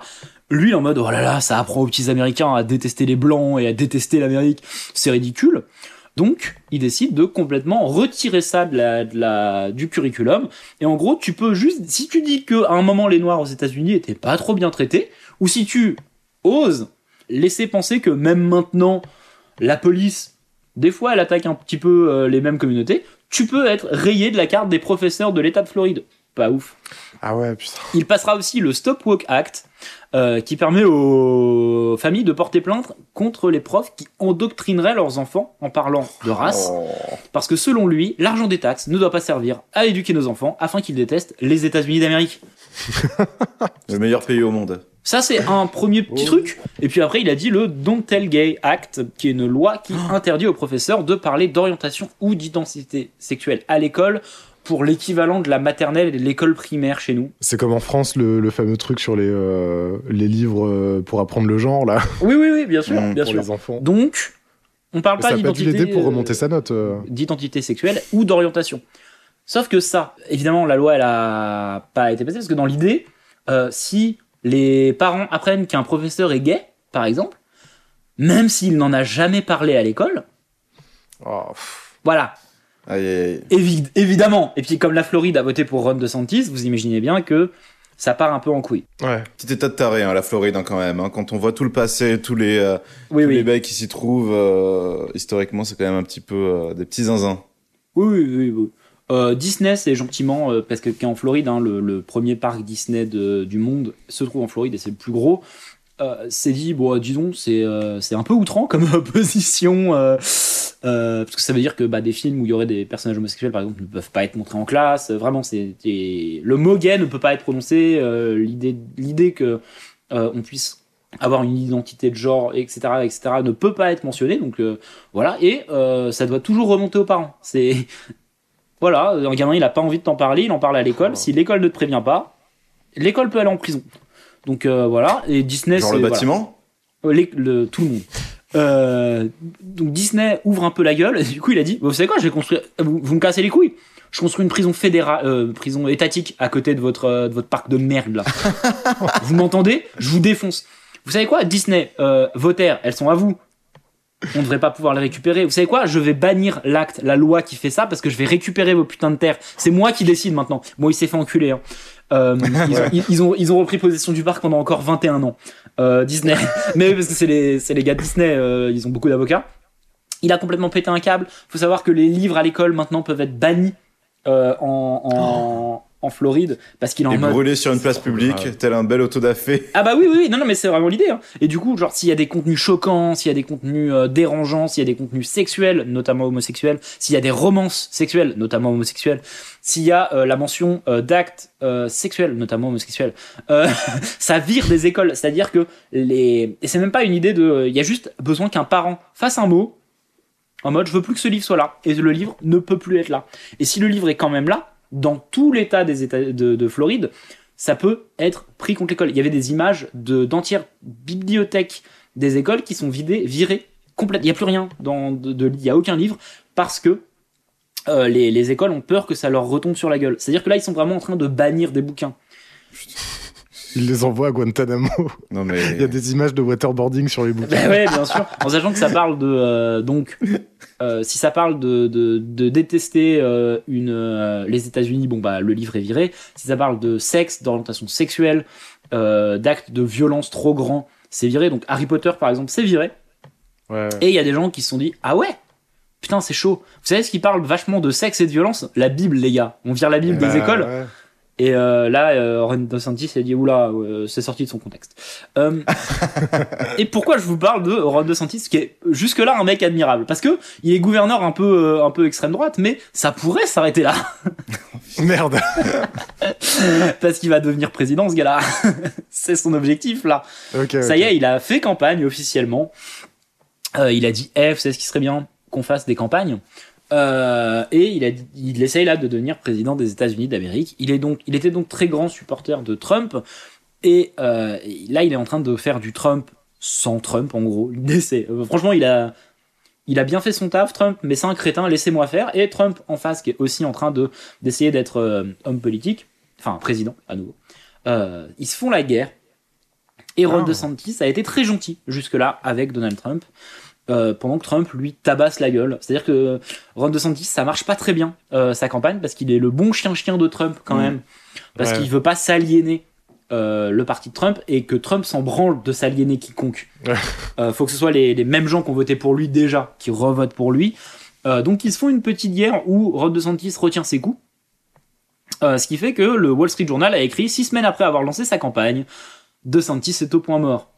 Lui, en mode, oh là là, ça apprend aux petits Américains à détester les Blancs et à détester l'Amérique. C'est ridicule. Donc, il décide de complètement retirer ça du curriculum. Et en gros, tu peux juste, si tu dis que à un moment les Noirs aux États-Unis étaient pas trop bien traités, ou si tu oses laisser penser que même maintenant, la police, des fois, elle attaque un petit peu euh, les mêmes communautés, tu peux être rayé de la carte des professeurs de l'État de Floride. Pas ouf. Ah ouais, putain. Il passera aussi le Stop Walk Act, euh, qui permet aux familles de porter plainte contre les profs qui endoctrineraient leurs enfants en parlant de race, Oh. parce que selon lui, l'argent des taxes ne doit pas servir à éduquer nos enfants afin qu'ils détestent les États-Unis d'Amérique. Le meilleur pays au monde. Ça, c'est un premier petit truc. Et puis après, il a dit le Don't Tell Gay Act, qui est une loi qui interdit aux professeurs de parler d'orientation ou d'identité sexuelle à l'école pour l'équivalent de la maternelle et de l'école primaire chez nous. C'est comme en France le, le fameux truc sur les, euh, les livres euh, pour apprendre le genre, là, Oui, oui, oui, bien sûr, Mm, bien pour sûr. les enfants. Donc, on parle pas d'identité pour euh, remonter sa note. euh. d'identité sexuelle ou d'orientation. Sauf que ça, évidemment, la loi elle a pas été passée parce que dans l'idée, euh, si les parents apprennent qu'un professeur est gay, par exemple, même s'il n'en a jamais parlé à l'école, Oh, voilà, Aïe, aïe, aïe. évi- évidemment. Et puis comme la Floride a voté pour Ron DeSantis, vous imaginez bien que ça part un peu en couille. Ouais. Petit état de taré, hein, la Floride, hein, quand même. hein. Quand on voit tout le passé, tous les, euh, Oui, tous les bails qui s'y trouvent, euh, historiquement, c'est quand même un petit peu euh, des petits zinzins. Oui, oui, oui. oui. Euh, Disney, c'est gentiment, euh, parce que qui est en Floride, hein, le, le premier parc Disney de- du monde se trouve en Floride et c'est le plus gros. Euh, c'est dit, bon, disons, c'est euh, c'est un peu outrant comme position. euh, Euh, parce que ça veut dire que bah, des films où il y aurait des personnages homosexuels, par exemple, ne peuvent pas être montrés en classe. Vraiment, c'est le mot gay ne peut pas être prononcé. L'idée, l'idée que on puisse avoir une identité de genre, etc., etc., ne peut pas être mentionnée. Donc voilà, et ça doit toujours remonter aux parents. C'est voilà, un gamin, il a pas envie de t'en parler, il en parle à l'école. Si l'école ne te prévient pas, l'école peut aller en prison. Donc euh, voilà, et Disney, Genre c'est- le voilà. bâtiment Euh, les- le- tout le monde. Euh, donc Disney ouvre un peu la gueule et du coup il a dit vous savez quoi je vais construire vous, vous me cassez les couilles je construis une prison fédérale euh, prison étatique à côté de votre euh, de votre parc de merde là vous m'entendez? Je vous défonce vous savez quoi Disney euh, vos terres elles sont à vous on ne devrait pas pouvoir les récupérer. Vous savez quoi Je vais bannir l'acte, la loi qui fait ça parce que je vais récupérer vos putains de terres. C'est moi qui décide maintenant. Moi, il s'est fait enculer. Hein. Euh, ils, ont, ils- ils ont, ils ont repris possession du parc pendant encore 21 ans. Euh, Disney. Mais oui, parce que c'est les, c'est les gars de Disney, euh, ils ont beaucoup d'avocats. Il a complètement pété un câble. faut savoir que les livres à l'école maintenant peuvent être bannis en, en, en Floride parce qu'il est en Et mode. brûlé sur une place publique, tel un bel autodafé. Ah bah oui, oui, oui, non, non, mais c'est vraiment l'idée. Hein. Et du coup, genre, s'il y a des contenus choquants, s'il y a des contenus euh, dérangeants, s'il y a des contenus sexuels, notamment homosexuels, s'il y a des romances sexuelles, notamment homosexuelles, s'il y a euh, la mention euh, d'actes sexuels, notamment homosexuels, ça vire des écoles. C'est-à-dire que les... Et c'est même pas une idée de... Il y a juste besoin qu'un parent fasse un mot en mode je veux plus que ce livre soit là. Et le livre ne peut plus être là. Et si le livre est quand même là, dans tout l'état des États de, de Floride, ça peut être pris contre l'école. Il y avait des images de d'entières bibliothèques des écoles qui sont vidées, virées complètement. Il n'y a plus rien dans de, de- il y a aucun livre parce que euh, les, les écoles ont peur que ça leur retombe sur la gueule. C'est-à-dire que là, ils sont vraiment en train de bannir des bouquins. Il les envoie à Guantanamo. Non mais. Il y a des images de waterboarding sur les bouquins. Ben ouais, bien sûr. En sachant que ça parle de euh, donc euh, si ça parle de, de, de détester euh, une euh, les États-Unis, bon bah le livre est viré. Si ça parle de sexe, d'orientation sexuelle, d'actes de violence trop grands, c'est viré. Donc Harry Potter par exemple, c'est viré. Ouais. Et il y a des gens qui se sont dit ah ouais. Putain, c'est chaud. Vous savez ce qui parle vachement de sexe et de violence? La Bible, les gars. On vire la Bible des Bah, écoles. ouais. Et euh, là, euh, Ron DeSantis a dit oula, euh, c'est sorti de son contexte. Euh, et pourquoi je vous parle de Ron DeSantis, qui est jusque-là un mec admirable? Parce que il est gouverneur un peu, euh, un peu extrême droite, mais ça pourrait s'arrêter là, Merde. parce qu'il va devenir président, ce gars-là. c'est son objectif là. Ok, Ça y est, il a fait campagne officiellement. Euh, il a dit, eh, vous savez ce qui serait bien qu'on fasse des campagnes. Euh, et il, a, dit- il essaye là de devenir président des États-Unis d'Amérique. Il est donc, il était donc très grand supporter de Trump. Et euh, là, il est en train de faire du Trump sans Trump, en gros. Euh, franchement, il a, il a bien fait son taf, Trump, mais c'est un crétin. Laissez-moi faire. Et Trump en face, qui est aussi en train de d'essayer d'être homme politique, enfin président à nouveau. Ils se font la guerre. Et Ron Ah. DeSantis a été très gentil jusque-là avec Donald Trump, euh, pendant que Trump lui tabasse la gueule. C'est-à-dire que Ron DeSantis, ça marche pas très bien euh, sa campagne parce qu'il est le bon chien-chien de Trump quand Mm. même, parce Ouais. qu'il veut pas s'aliéner. euh, le parti de Trump et que Trump s'en branle de s'aliéner quiconque. Ouais. Faut que ce soit les, les mêmes gens qui ont voté pour lui déjà qui revotent pour lui. Donc ils se font une petite guerre où Ron DeSantis retient ses coups. Ce qui fait que le Wall Street Journal a écrit six semaines après avoir lancé sa campagne, DeSantis est au point mort.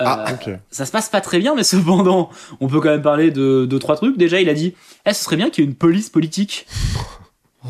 Euh, Ah, Ok. ça se passe pas très bien, mais cependant, on peut quand même parler de, de trois trucs. Déjà, il a dit, eh, ce serait bien qu'il y ait une police politique.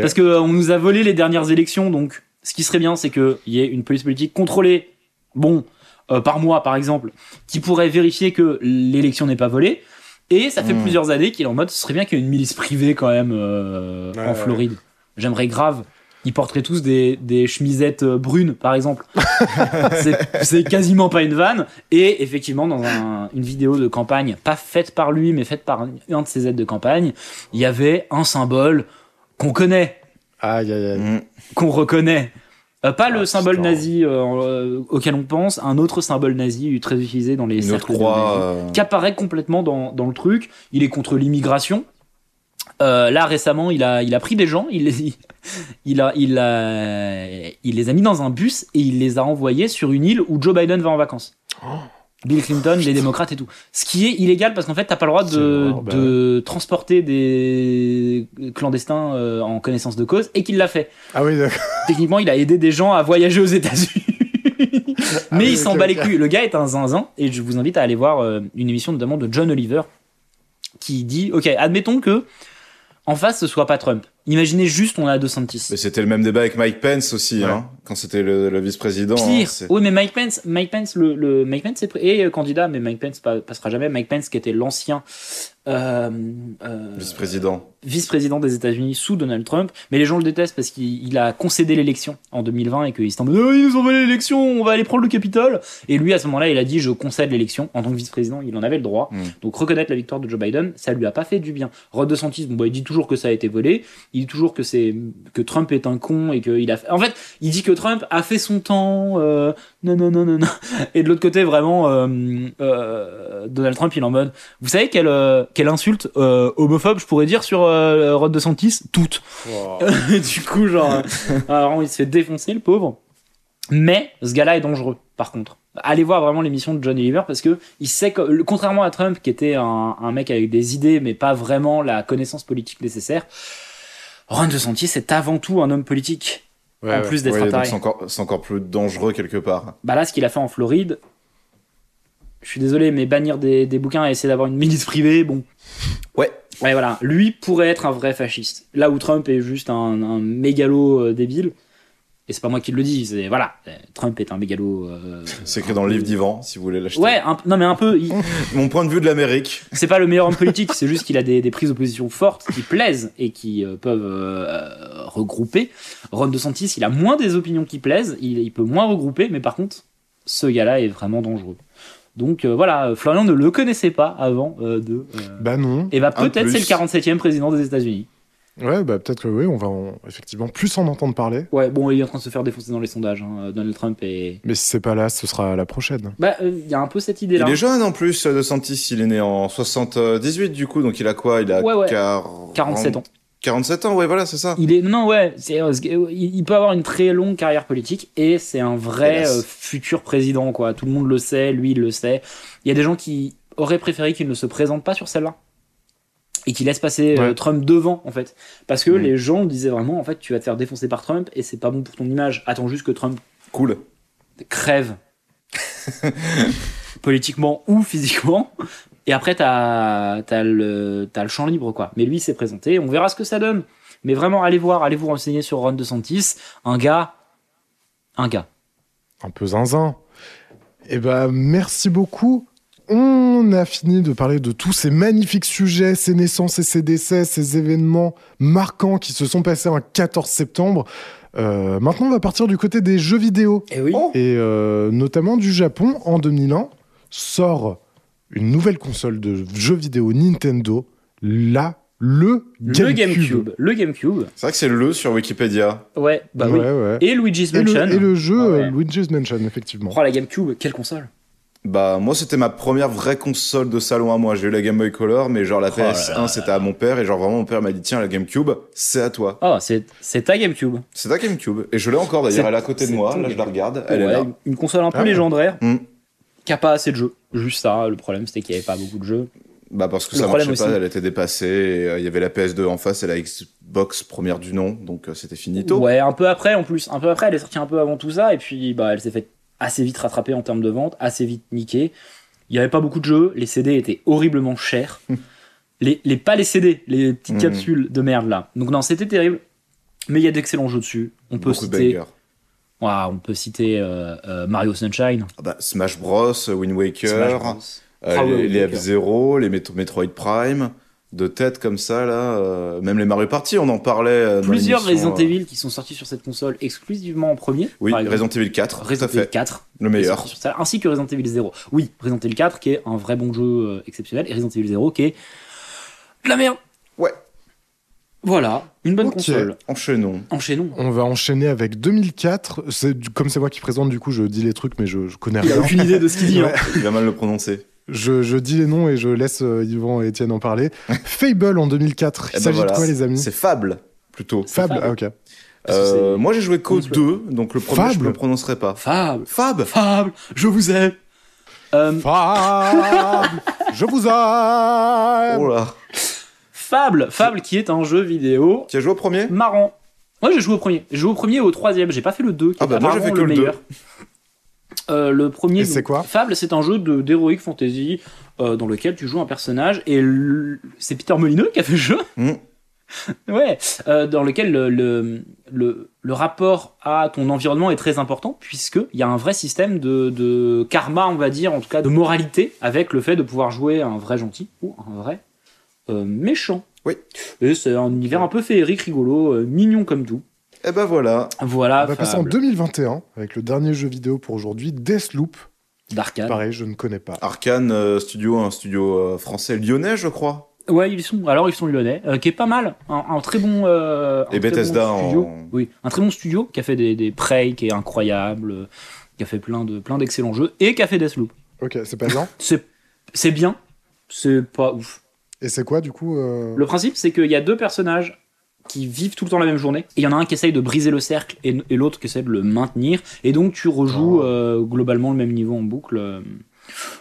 Parce que euh, on nous a volé les dernières élections, donc ce qui serait bien, c'est qu'il y ait une police politique contrôlée, bon, euh, par mois par exemple, qui pourrait vérifier que l'élection n'est pas volée. Et ça fait Hmm. plusieurs années qu'il est en mode, ce serait bien qu'il y ait une milice privée quand même euh, Ouais, en ouais. Floride. J'aimerais grave. Ils porteraient tous des, des chemisettes euh, brunes, par exemple. c'est quasiment pas une vanne. Et effectivement, dans un- une vidéo de campagne, pas faite par lui, mais faite par un, de ses aides de campagne, il y avait un symbole qu'on connaît, Aïe, aïe, aïe. Mm. qu'on reconnaît. Euh, pas le Ah, symbole putain. nazi euh, euh, auquel on pense, un autre symbole nazi très utilisé dans les cercles de croix. nazis, euh, qui apparaît complètement dans, dans le truc. Il est contre l'immigration. Euh, là récemment, il a, il a pris des gens, il les, il, a, il, a, il les a mis dans un bus et il les a envoyés sur une île où Joe Biden va en vacances. Bill Clinton, les démocrates et tout. Ce qui est illégal parce qu'en fait, t'as pas le droit de, bah de transporter des clandestins euh, en connaissance de cause et qu'il l'a fait. Ah oui, d'accord. Techniquement, il a aidé des gens à voyager aux États-Unis. Mais oui, il s'en bat les couilles. Le gars est un zinzin et je vous invite à aller voir euh, une émission notamment de John Oliver qui dit Ok, admettons que en face ce soit pas Trump. Imaginez juste on a DeSantis. Mais c'était le même débat avec Mike Pence aussi, Ouais. hein, quand c'était le, le vice-président. hein, Pire. c'est- oui, mais Mike Pence, Mike Pence, le, le Mike Pence est, euh, candidat, mais Mike Pence pa- passera jamais. Mike Pence, qui était l'ancien euh, euh, Vice-président. vice-président des États-Unis sous Donald Trump, mais les gens le détestent parce qu'il il a concédé l'élection en 2020 et qu'il s'est en mode Oh, ils nous ont volé l'élection, on va aller prendre le Capitole. Et lui, à ce moment-là, il a dit je concède l'élection en tant que vice-président, il en avait le droit. Mm. Donc reconnaître la victoire de Joe Biden, ça lui a pas fait du bien. Rod DeSantis, bon, bah, il dit toujours que ça a été volé, il dit toujours que c'est que Trump est un con et qu'il a fait... En fait, il dit que Trump a fait son temps, euh, non, non, non, non, non. Et de l'autre côté, vraiment, euh, euh, Donald Trump, il est en mode, vous savez quelle, quelle insulte homophobe je pourrais dire sur Rod DeSantis? Toutes. du coup, genre, alors, il se fait défoncer, le pauvre. Mais ce gars-là est dangereux, par contre. Allez voir vraiment l'émission de John Oliver parce que il sait que, contrairement à Trump, qui était un, un mec avec des idées, mais pas vraiment la connaissance politique nécessaire, Ron DeSantis est avant tout un homme politique. Ouais, en ouais. plus d'être Ouais, c'est encore, c'est encore plus dangereux quelque part. Bah là, ce qu'il a fait en Floride, je suis désolé, mais bannir des, des bouquins et essayer d'avoir une milice privée, bon. Ouais. Ouais, voilà. Lui pourrait être un vrai fasciste. Là où Trump est juste un, un mégalo euh, débile. Et c'est pas moi qui le dis, c'est voilà, Trump est un mégalo. euh, C'est écrit dans le livre d'Ivan, si vous voulez l'acheter. Ouais, un- non mais un peu. il- Mon point de vue de l'Amérique. c'est pas le meilleur homme politique, c'est juste qu'il a des, des prises de position fortes qui plaisent et qui euh, peuvent euh, regrouper. Ron DeSantis, il a moins des opinions qui plaisent, il, il peut moins regrouper, mais par contre, ce gars-là est vraiment dangereux. Donc euh, voilà, Florian ne le connaissait pas avant euh, de. euh, Bah non. et bah peut-être c'est le 47e président des États-Unis. Ouais, bah peut-être que oui, on va en- effectivement plus en entendre parler. Ouais, bon, il est en train de se faire défoncer dans les sondages, hein, Donald Trump et. Mais si c'est pas là, ce sera la prochaine. Bah, euh, il y a un peu cette idée-là. Il est jeune en plus, de Santis. Il est né en 78 du coup, donc il a quoi? Il a Ouais, ouais. 40 47 ans. 47 ans, ouais, voilà, c'est ça. Il est non ouais, c'est euh, il peut avoir une très longue carrière politique et c'est un vrai euh, futur président quoi. Tout le monde le sait, lui il le sait. Il y a des gens qui auraient préféré qu'il ne se présente pas sur celle-là et qu'il laisse passer euh, Ouais. Trump devant en fait parce que les gens disaient vraiment en fait tu vas te faire défoncer par Trump et c'est pas bon pour ton image. Attends juste que Trump Cool. crève politiquement ou physiquement et après t'as as le champ libre quoi mais lui s'est présenté on verra ce que ça donne mais vraiment allez voir allez vous renseigner sur Ron DeSantis un gars un gars Un peu zinzin. Eh bah merci beaucoup. On a fini de parler de tous ces magnifiques sujets, ces naissances et ces décès, ces événements marquants qui se sont passés un 14 septembre. Euh, maintenant, on va partir du côté des jeux vidéo. et oui Oh. Et euh, notamment du Japon, en 2001, sort une nouvelle console de jeux vidéo Nintendo, la, le le GameCube. Le GameCube C'est vrai que c'est le sur Wikipédia. ouais bah ouais, oui ouais. et Luigi's Et le, Mansion et le jeu Ah ouais. euh, Luigi's Mansion, effectivement. oh la GameCube quelle console Bah, moi, c'était ma première vraie console de salon à moi. J'ai eu la Game Boy Color, mais genre la Oh là PS1, là c'était à mon père, et genre vraiment, mon père m'a dit, tiens, la GameCube, c'est à toi. oh c'est c'est ta GameCube C'est ta GameCube. Et je l'ai encore d'ailleurs, elle est à côté de moi, là, je la regarde, elle Ouais, est là. une- console un peu Ah légendaire Mm. qui a pas assez de jeux juste ça le problème c'était qu'il y avait pas beaucoup de jeux Bah, parce que Le ça marchait pas, aussi- elle était dépassée, euh, il y avait la PS2 en face et la Xbox première du nom, donc euh, c'était finito. Ouais, un peu après en plus. Un peu après, elle est sortie un peu avant tout ça, et puis bah, elle s'est fait assez vite rattraper en termes de vente, assez vite niquée. Il n'y avait pas beaucoup de jeux, les CD étaient horriblement chers. les, les, pas les CD, les petites Mhm. capsules de merde là. Donc non, c'était terrible. Mais il y a d'excellents jeux dessus. On peut Beaucoup de citer. Ouah, on peut citer euh, euh, Mario Sunshine, Ah bah, Smash Bros, Wind Waker, Bros. euh, Ah les, les. F-Zero, les Met- Metroid Prime, de tête comme ça, là. euh, même les Mario Party, on en parlait. euh, Plusieurs Resident euh, Evil qui sont sortis sur cette console exclusivement en premier. Oui. Resident Evil 4, tout Resident Evil fait. 4 Le meilleur. sur ça, ainsi que Resident Evil 0. Oui, Resident Evil 4 qui est un vrai bon jeu euh, exceptionnel et Resident Evil 0 qui est de la merde. Ouais. Voilà, une bonne console. Enchaînons. Enchaînons. On va enchaîner avec 2004. C'est Comme c'est moi qui présente, du coup, je dis les trucs, mais je, je connais Il a rien. aucune idée de ce qu'il dit. Ouais. hein. Il va mal le prononcer. Je, je dis les noms et je laisse euh, Yvan et Étienne en parler. Fable en 2004. Il Eh ben s'agit voilà. de quoi, les amis C'est Fable, plutôt. Fable, Fable. ah ok. Euh, moi, j'ai joué qu'au Comment 2, donc le premier, je Fable ne le prononcerai pas. Fable, Fab Fable, je vous aime. Euh, Fable Je vous aime Oh là. Fable, Fable qui est un jeu vidéo Tu as joué au premier? Marrant. Moi j'ai joué au premier. J'ai joué au premier et au troisième. J'ai pas fait le 2 qui Ah est bah moi, j'ai fait que le le meilleur. Euh, le premier, c'est quoi Fable, c'est un jeu d'heroic fantasy euh, dans lequel tu joues un personnage et le- c'est Peter Molineux qui a fait le jeu. Mm. ouais, euh, dans lequel le, le, le, le rapport à ton environnement est très important puisque il y a un vrai système de, de karma, on va dire, en tout cas de moralité avec le fait de pouvoir jouer un vrai gentil ou un vrai euh, méchant. Oui. Et c'est un univers un peu féerique, rigolo, euh, mignon comme tout. Et ben voilà. Voilà. On va passer en Fable. 2021 avec le dernier jeu vidéo pour aujourd'hui, Deathloop. d'arcade. Pareil, je ne connais pas. Arkane euh, Studio, un studio euh, français lyonnais, je crois. Ouais, ils sont. Alors ils sont lyonnais, euh, qui est pas mal, un, un très bon. euh, un Et très Bethesda bon studio. en- Oui, un très bon studio qui a fait des, des Prey, qui est incroyable, euh, qui a fait plein de plein d'excellents jeux et qui a fait Deathloop. Ok, c'est pas bien. C'est c'est bien, c'est pas ouf. Et c'est quoi du coup euh, Le principe, c'est qu'il y a deux personnages qui vivent tout le temps la même journée. Et il y en a un qui essaye de briser le cercle et, et l'autre qui essaie de le maintenir. Et donc tu rejoues Oh. euh, globalement le même niveau en boucle. euh.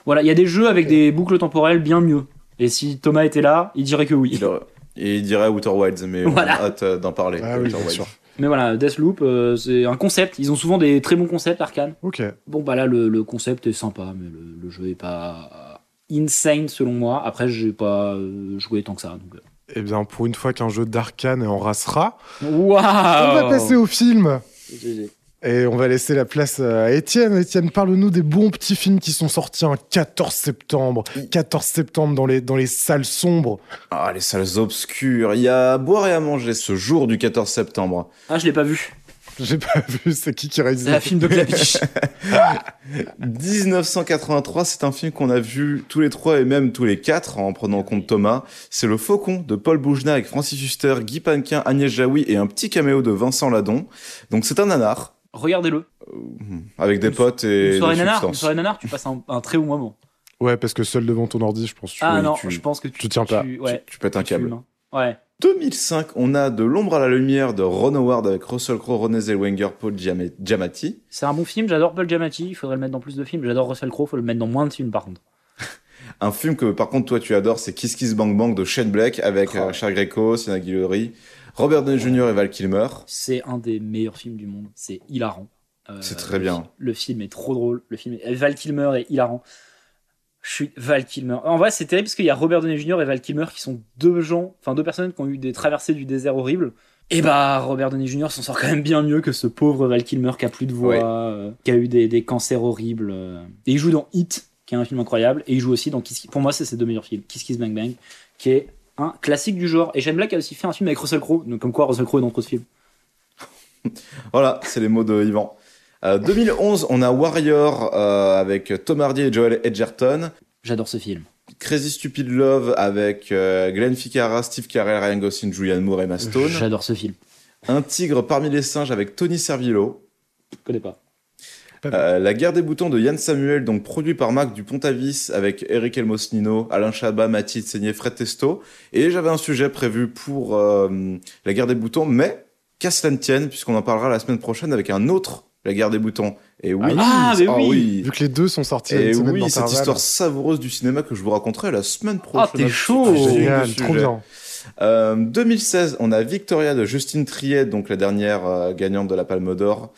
Voilà, il y a des jeux avec des boucles temporelles bien mieux. Et si Thomas était là, il dirait que oui. Il, aurait- et il dirait Outer Wilds, mais on Voilà. a hâte euh, d'en parler. Ah oui, Outer bien Wilds. sûr. Mais voilà, Deathloop, euh, c'est un concept. Ils ont souvent des très bons concepts, Arkane. Ok. Bon, bah là, le, le concept est sympa, mais le, le jeu est pas insane selon moi. Après, j'ai pas joué tant que ça. Donc... Eh bien, pour une fois qu'un jeu d'arcane est en racera, Waouh on va passer au film. GG. Et on va laisser la place à Étienne. Étienne, parle-nous des bons petits films qui sont sortis un 14 septembre. 14 septembre dans les, dans les salles sombres. Ah, les salles obscures. Il y a à boire et à manger ce jour du 14 septembre. Ah, je l'ai pas vu. J'ai pas vu, c'est qui qui réalise C'est un film de Clapiche. 1983, c'est un film qu'on a vu tous les trois et même tous les quatre en prenant en compte Thomas. C'est Le Faucon de Paul Boujna avec Francis Huster, Guy Panquin, Agnès Jaoui et un petit caméo de Vincent Ladon. Donc c'est un nanar Regardez-le. avec des Une- potes et Une soirée des nanar, une soirée nanar, tu passes un, un très bon moment. Ouais, parce que seul devant ton ordi, je pense. que tu- Ah oui, non, tu- je pense que tu, tu tiens pas. ouais, Tu pètes un tu câble. hein. Ouais. 2005, on a De l'ombre à la lumière de Ron Howard avec Russell Crowe, René Zellweger, Paul Giam- Giamatti. C'est un bon film, j'adore Paul Giamatti, il faudrait le mettre dans plus de films. J'adore Russell Crowe, faut le mettre dans moins de films par contre. Un film que par contre toi tu adores, c'est Kiss Kiss Bang Bang de Shane Black avec Oh. euh, Richard Greco, Sienna Guillory, Robert Downey Jr. et Val Kilmer. C'est un des meilleurs films du monde, c'est hilarant. Euh, C'est très le bien. Le film est trop drôle, le film est... Val Kilmer est hilarant. Je suis Val Kilmer. En vrai, c'est terrible parce qu'il y a Robert Downey Jr. et Val Kilmer qui sont deux gens, enfin deux personnes qui ont eu des traversées du désert horribles. Et bah, Robert Downey Jr. s'en sort quand même bien mieux que ce pauvre Val Kilmer qui a plus de voix, Ouais. euh, qui a eu des, des cancers horribles. euh. Et il joue dans Hit, qui est un film incroyable, et il joue aussi dans Kiss Kiss. Pour moi, c'est ses deux meilleurs films, Kiss Kiss Bang Bang, qui est un classique du genre. Et Shane Black a aussi fait un film avec Russell Crowe, donc comme quoi Russell Crowe est dans trop de films. Voilà, c'est les mots de Yvan. Euh, 2011, on a Warrior euh, avec Tom Hardy et Joel Edgerton. J'adore ce film. Crazy Stupid Love avec euh, Glenn Ficarra, Steve Carell, Ryan Gosling, Julianne Moore et Emma Stone. J'adore ce film. Un tigre parmi les singes avec Tony Servillo. Je connais pas. Euh, la guerre des boutons de Yann Samuel, donc produit par Marc Dupont-Avis avec Eric Elmosnino, Alain Chabat, Mathilde Seigné, Fred Testo. Et j'avais un sujet prévu pour euh, la guerre des boutons, mais qu'à cela ne tienne, puisqu'on en parlera la semaine prochaine avec un autre, la guerre des boutons. Et oui, Ah, mais oh oui. Vu que les deux sont sortis Et oui, cette histoire savoureuse du cinéma que je vous raconterai la semaine prochaine. Ah, t'es chaud. Génial, trop sujet. bien. Euh, 2016, on a Victoria de Justine Triet, donc la dernière euh, gagnante de la Palme d'Or.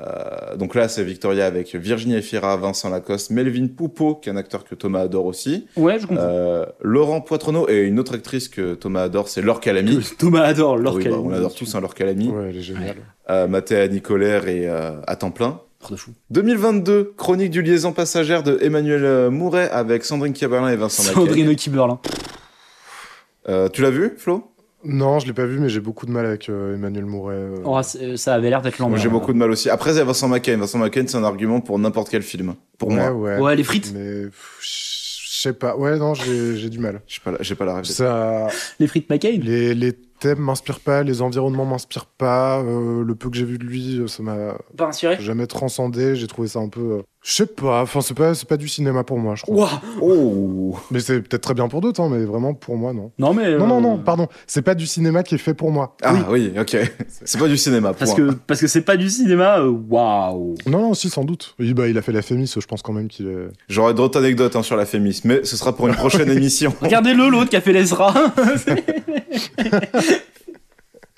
Euh, donc là, c'est Victoria avec Virginie Efira, Vincent Lacoste, Melvin Poupeau, qui est un acteur que Thomas adore aussi, Ouais, je comprends. euh, Laurent Poitrenaud et une autre actrice que Thomas adore, c'est Laure Calamy. Thomas adore Oui, Laure bah, Calamy. on adore tous hein, Laure Calamy. Ouais, elle est géniale. Euh, Mathéa Nicolaire et euh, à temps plein. De fou. 2022, chronique du liaison passagère de Emmanuel Mouret avec Sandrine Caberlin et Vincent Mackay. Sandrine Kiberlin. Euh, tu l'as vu, Flo? Non, je l'ai pas vu, mais j'ai beaucoup de mal avec euh, Emmanuel Mouret. euh. Oh, c'est- ça avait l'air d'être Moi, l'envers. j'ai beaucoup de mal aussi. Après, il y a Vincent Mackay. Vincent Mackay, c'est un argument pour n'importe quel film. Pour ouais, moi. ouais. Ouais, les frites. Mais pff, je sais pas. Ouais, non, j'ai j'ai du mal. J'ai pas, la- j'ai pas la rêve. Ça, Les frites McCain. les, les thèmes m'inspirent pas, les environnements m'inspirent pas. euh, le peu que j'ai vu de lui, euh, ça m'a Pas inspiré jamais transcendé. J'ai trouvé ça un peu. euh, Je sais pas. Enfin, c'est pas, c'est pas du cinéma pour moi, je crois. Oh Mais c'est peut-être très bien pour d'autres, hein, mais vraiment pour moi, non. Non, mais. Non, non, euh, non, pardon. C'est pas du cinéma qui est fait pour moi. Ah oui, ok. C'est pas du cinéma. Parce point. que parce que c'est pas du cinéma. euh, Waouh. Non, non, si, sans doute. Oui, bah, il a fait la Fémis, je pense quand même qu'il est. J'aurais d'autres anecdotes hein, sur la féminisme, mais ce sera pour une prochaine émission. Regardez-le, l'autre qui a fait l'Ezra.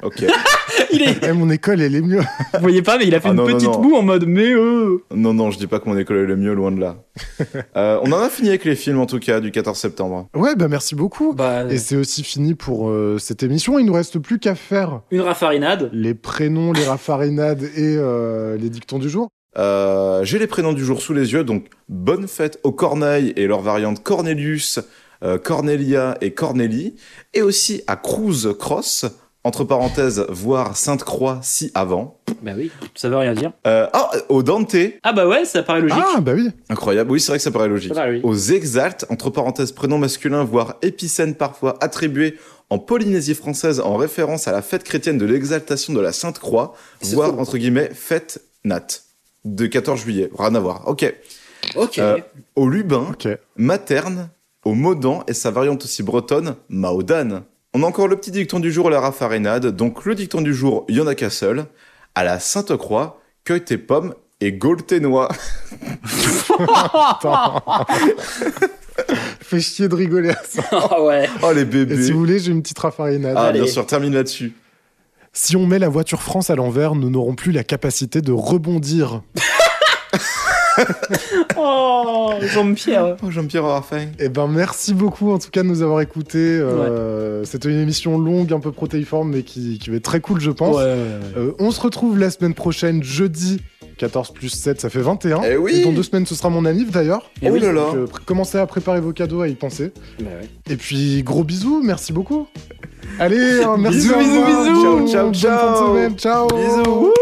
Ok. Il est... Eh, mon école, elle est mieux. Vous voyez pas, mais il a fait Ah, une non, petite non. moue en mode mais euh. Non, non, je dis pas que mon école est le mieux, loin de là. Euh, on en a fini avec les films, en tout cas, du 14 septembre. Ouais, bah merci beaucoup. Bah, Et c'est aussi fini pour euh, cette émission. Il nous reste plus qu'à faire une raffarinade. les prénoms, les raffarinades et euh, les dictons du jour. Euh, J'ai les prénoms du jour sous les yeux, donc bonne fête aux Corneilles et leurs variantes Cornelius, euh, Cornelia et Cornélie, et aussi à Cruz Cross, entre parenthèses, voire Sainte-Croix si avant. Bah oui, ça veut rien dire. Euh, ah, au Dante, Ah bah ouais, ça paraît logique. Ah, bah oui. incroyable, oui, c'est vrai que ça paraît logique. Ça paraît logique. Aux Exaltes, entre parenthèses, prénom masculin, voire épicène parfois, attribué en Polynésie française en référence à la fête chrétienne de l'exaltation de la Sainte Croix, C'est voire entre guillemets fête nat, de 14 juillet. Rien à voir. Ok. Ok. Euh, au Lubin, Ok. materne, au Maudan et sa variante aussi bretonne, Maodan. On a encore le petit dicton du jour, la raffarinade. Donc le dicton du jour, il y en a qu'un seul. À la Sainte-Croix, cueille tes pommes et gaule tes noix. Fais chier de rigoler à ça. Ah ouais. Oh les Et bébés. si vous voulez, j'ai une petite raffarinade. Ah Allez. bien sûr, termine là-dessus. Si on met la voiture France à l'envers, nous n'aurons plus la capacité de rebondir. Oh, Jean-Pierre. Oh Jean-Pierre Raphaël. Eh ben, merci beaucoup en tout cas de nous avoir écoutés. Euh, C'était une émission longue, un peu protéiforme, mais qui, qui va être très cool, je pense. Ouais, ouais, ouais. Euh, on se retrouve la semaine prochaine, jeudi. 14 plus 7, ça fait 21. Eh oui. Et dans deux semaines, ce sera mon anniv d'ailleurs. Et oh oui, là là. Donc, euh, pr- commencez à préparer vos cadeaux, à y penser. Bah ouais. Et puis, gros bisous, merci beaucoup. Allez, hein, merci. Bisous, bisous, bisous. Ciao, ciao, Bonne fin de ciao. semaine, ciao. Bisous.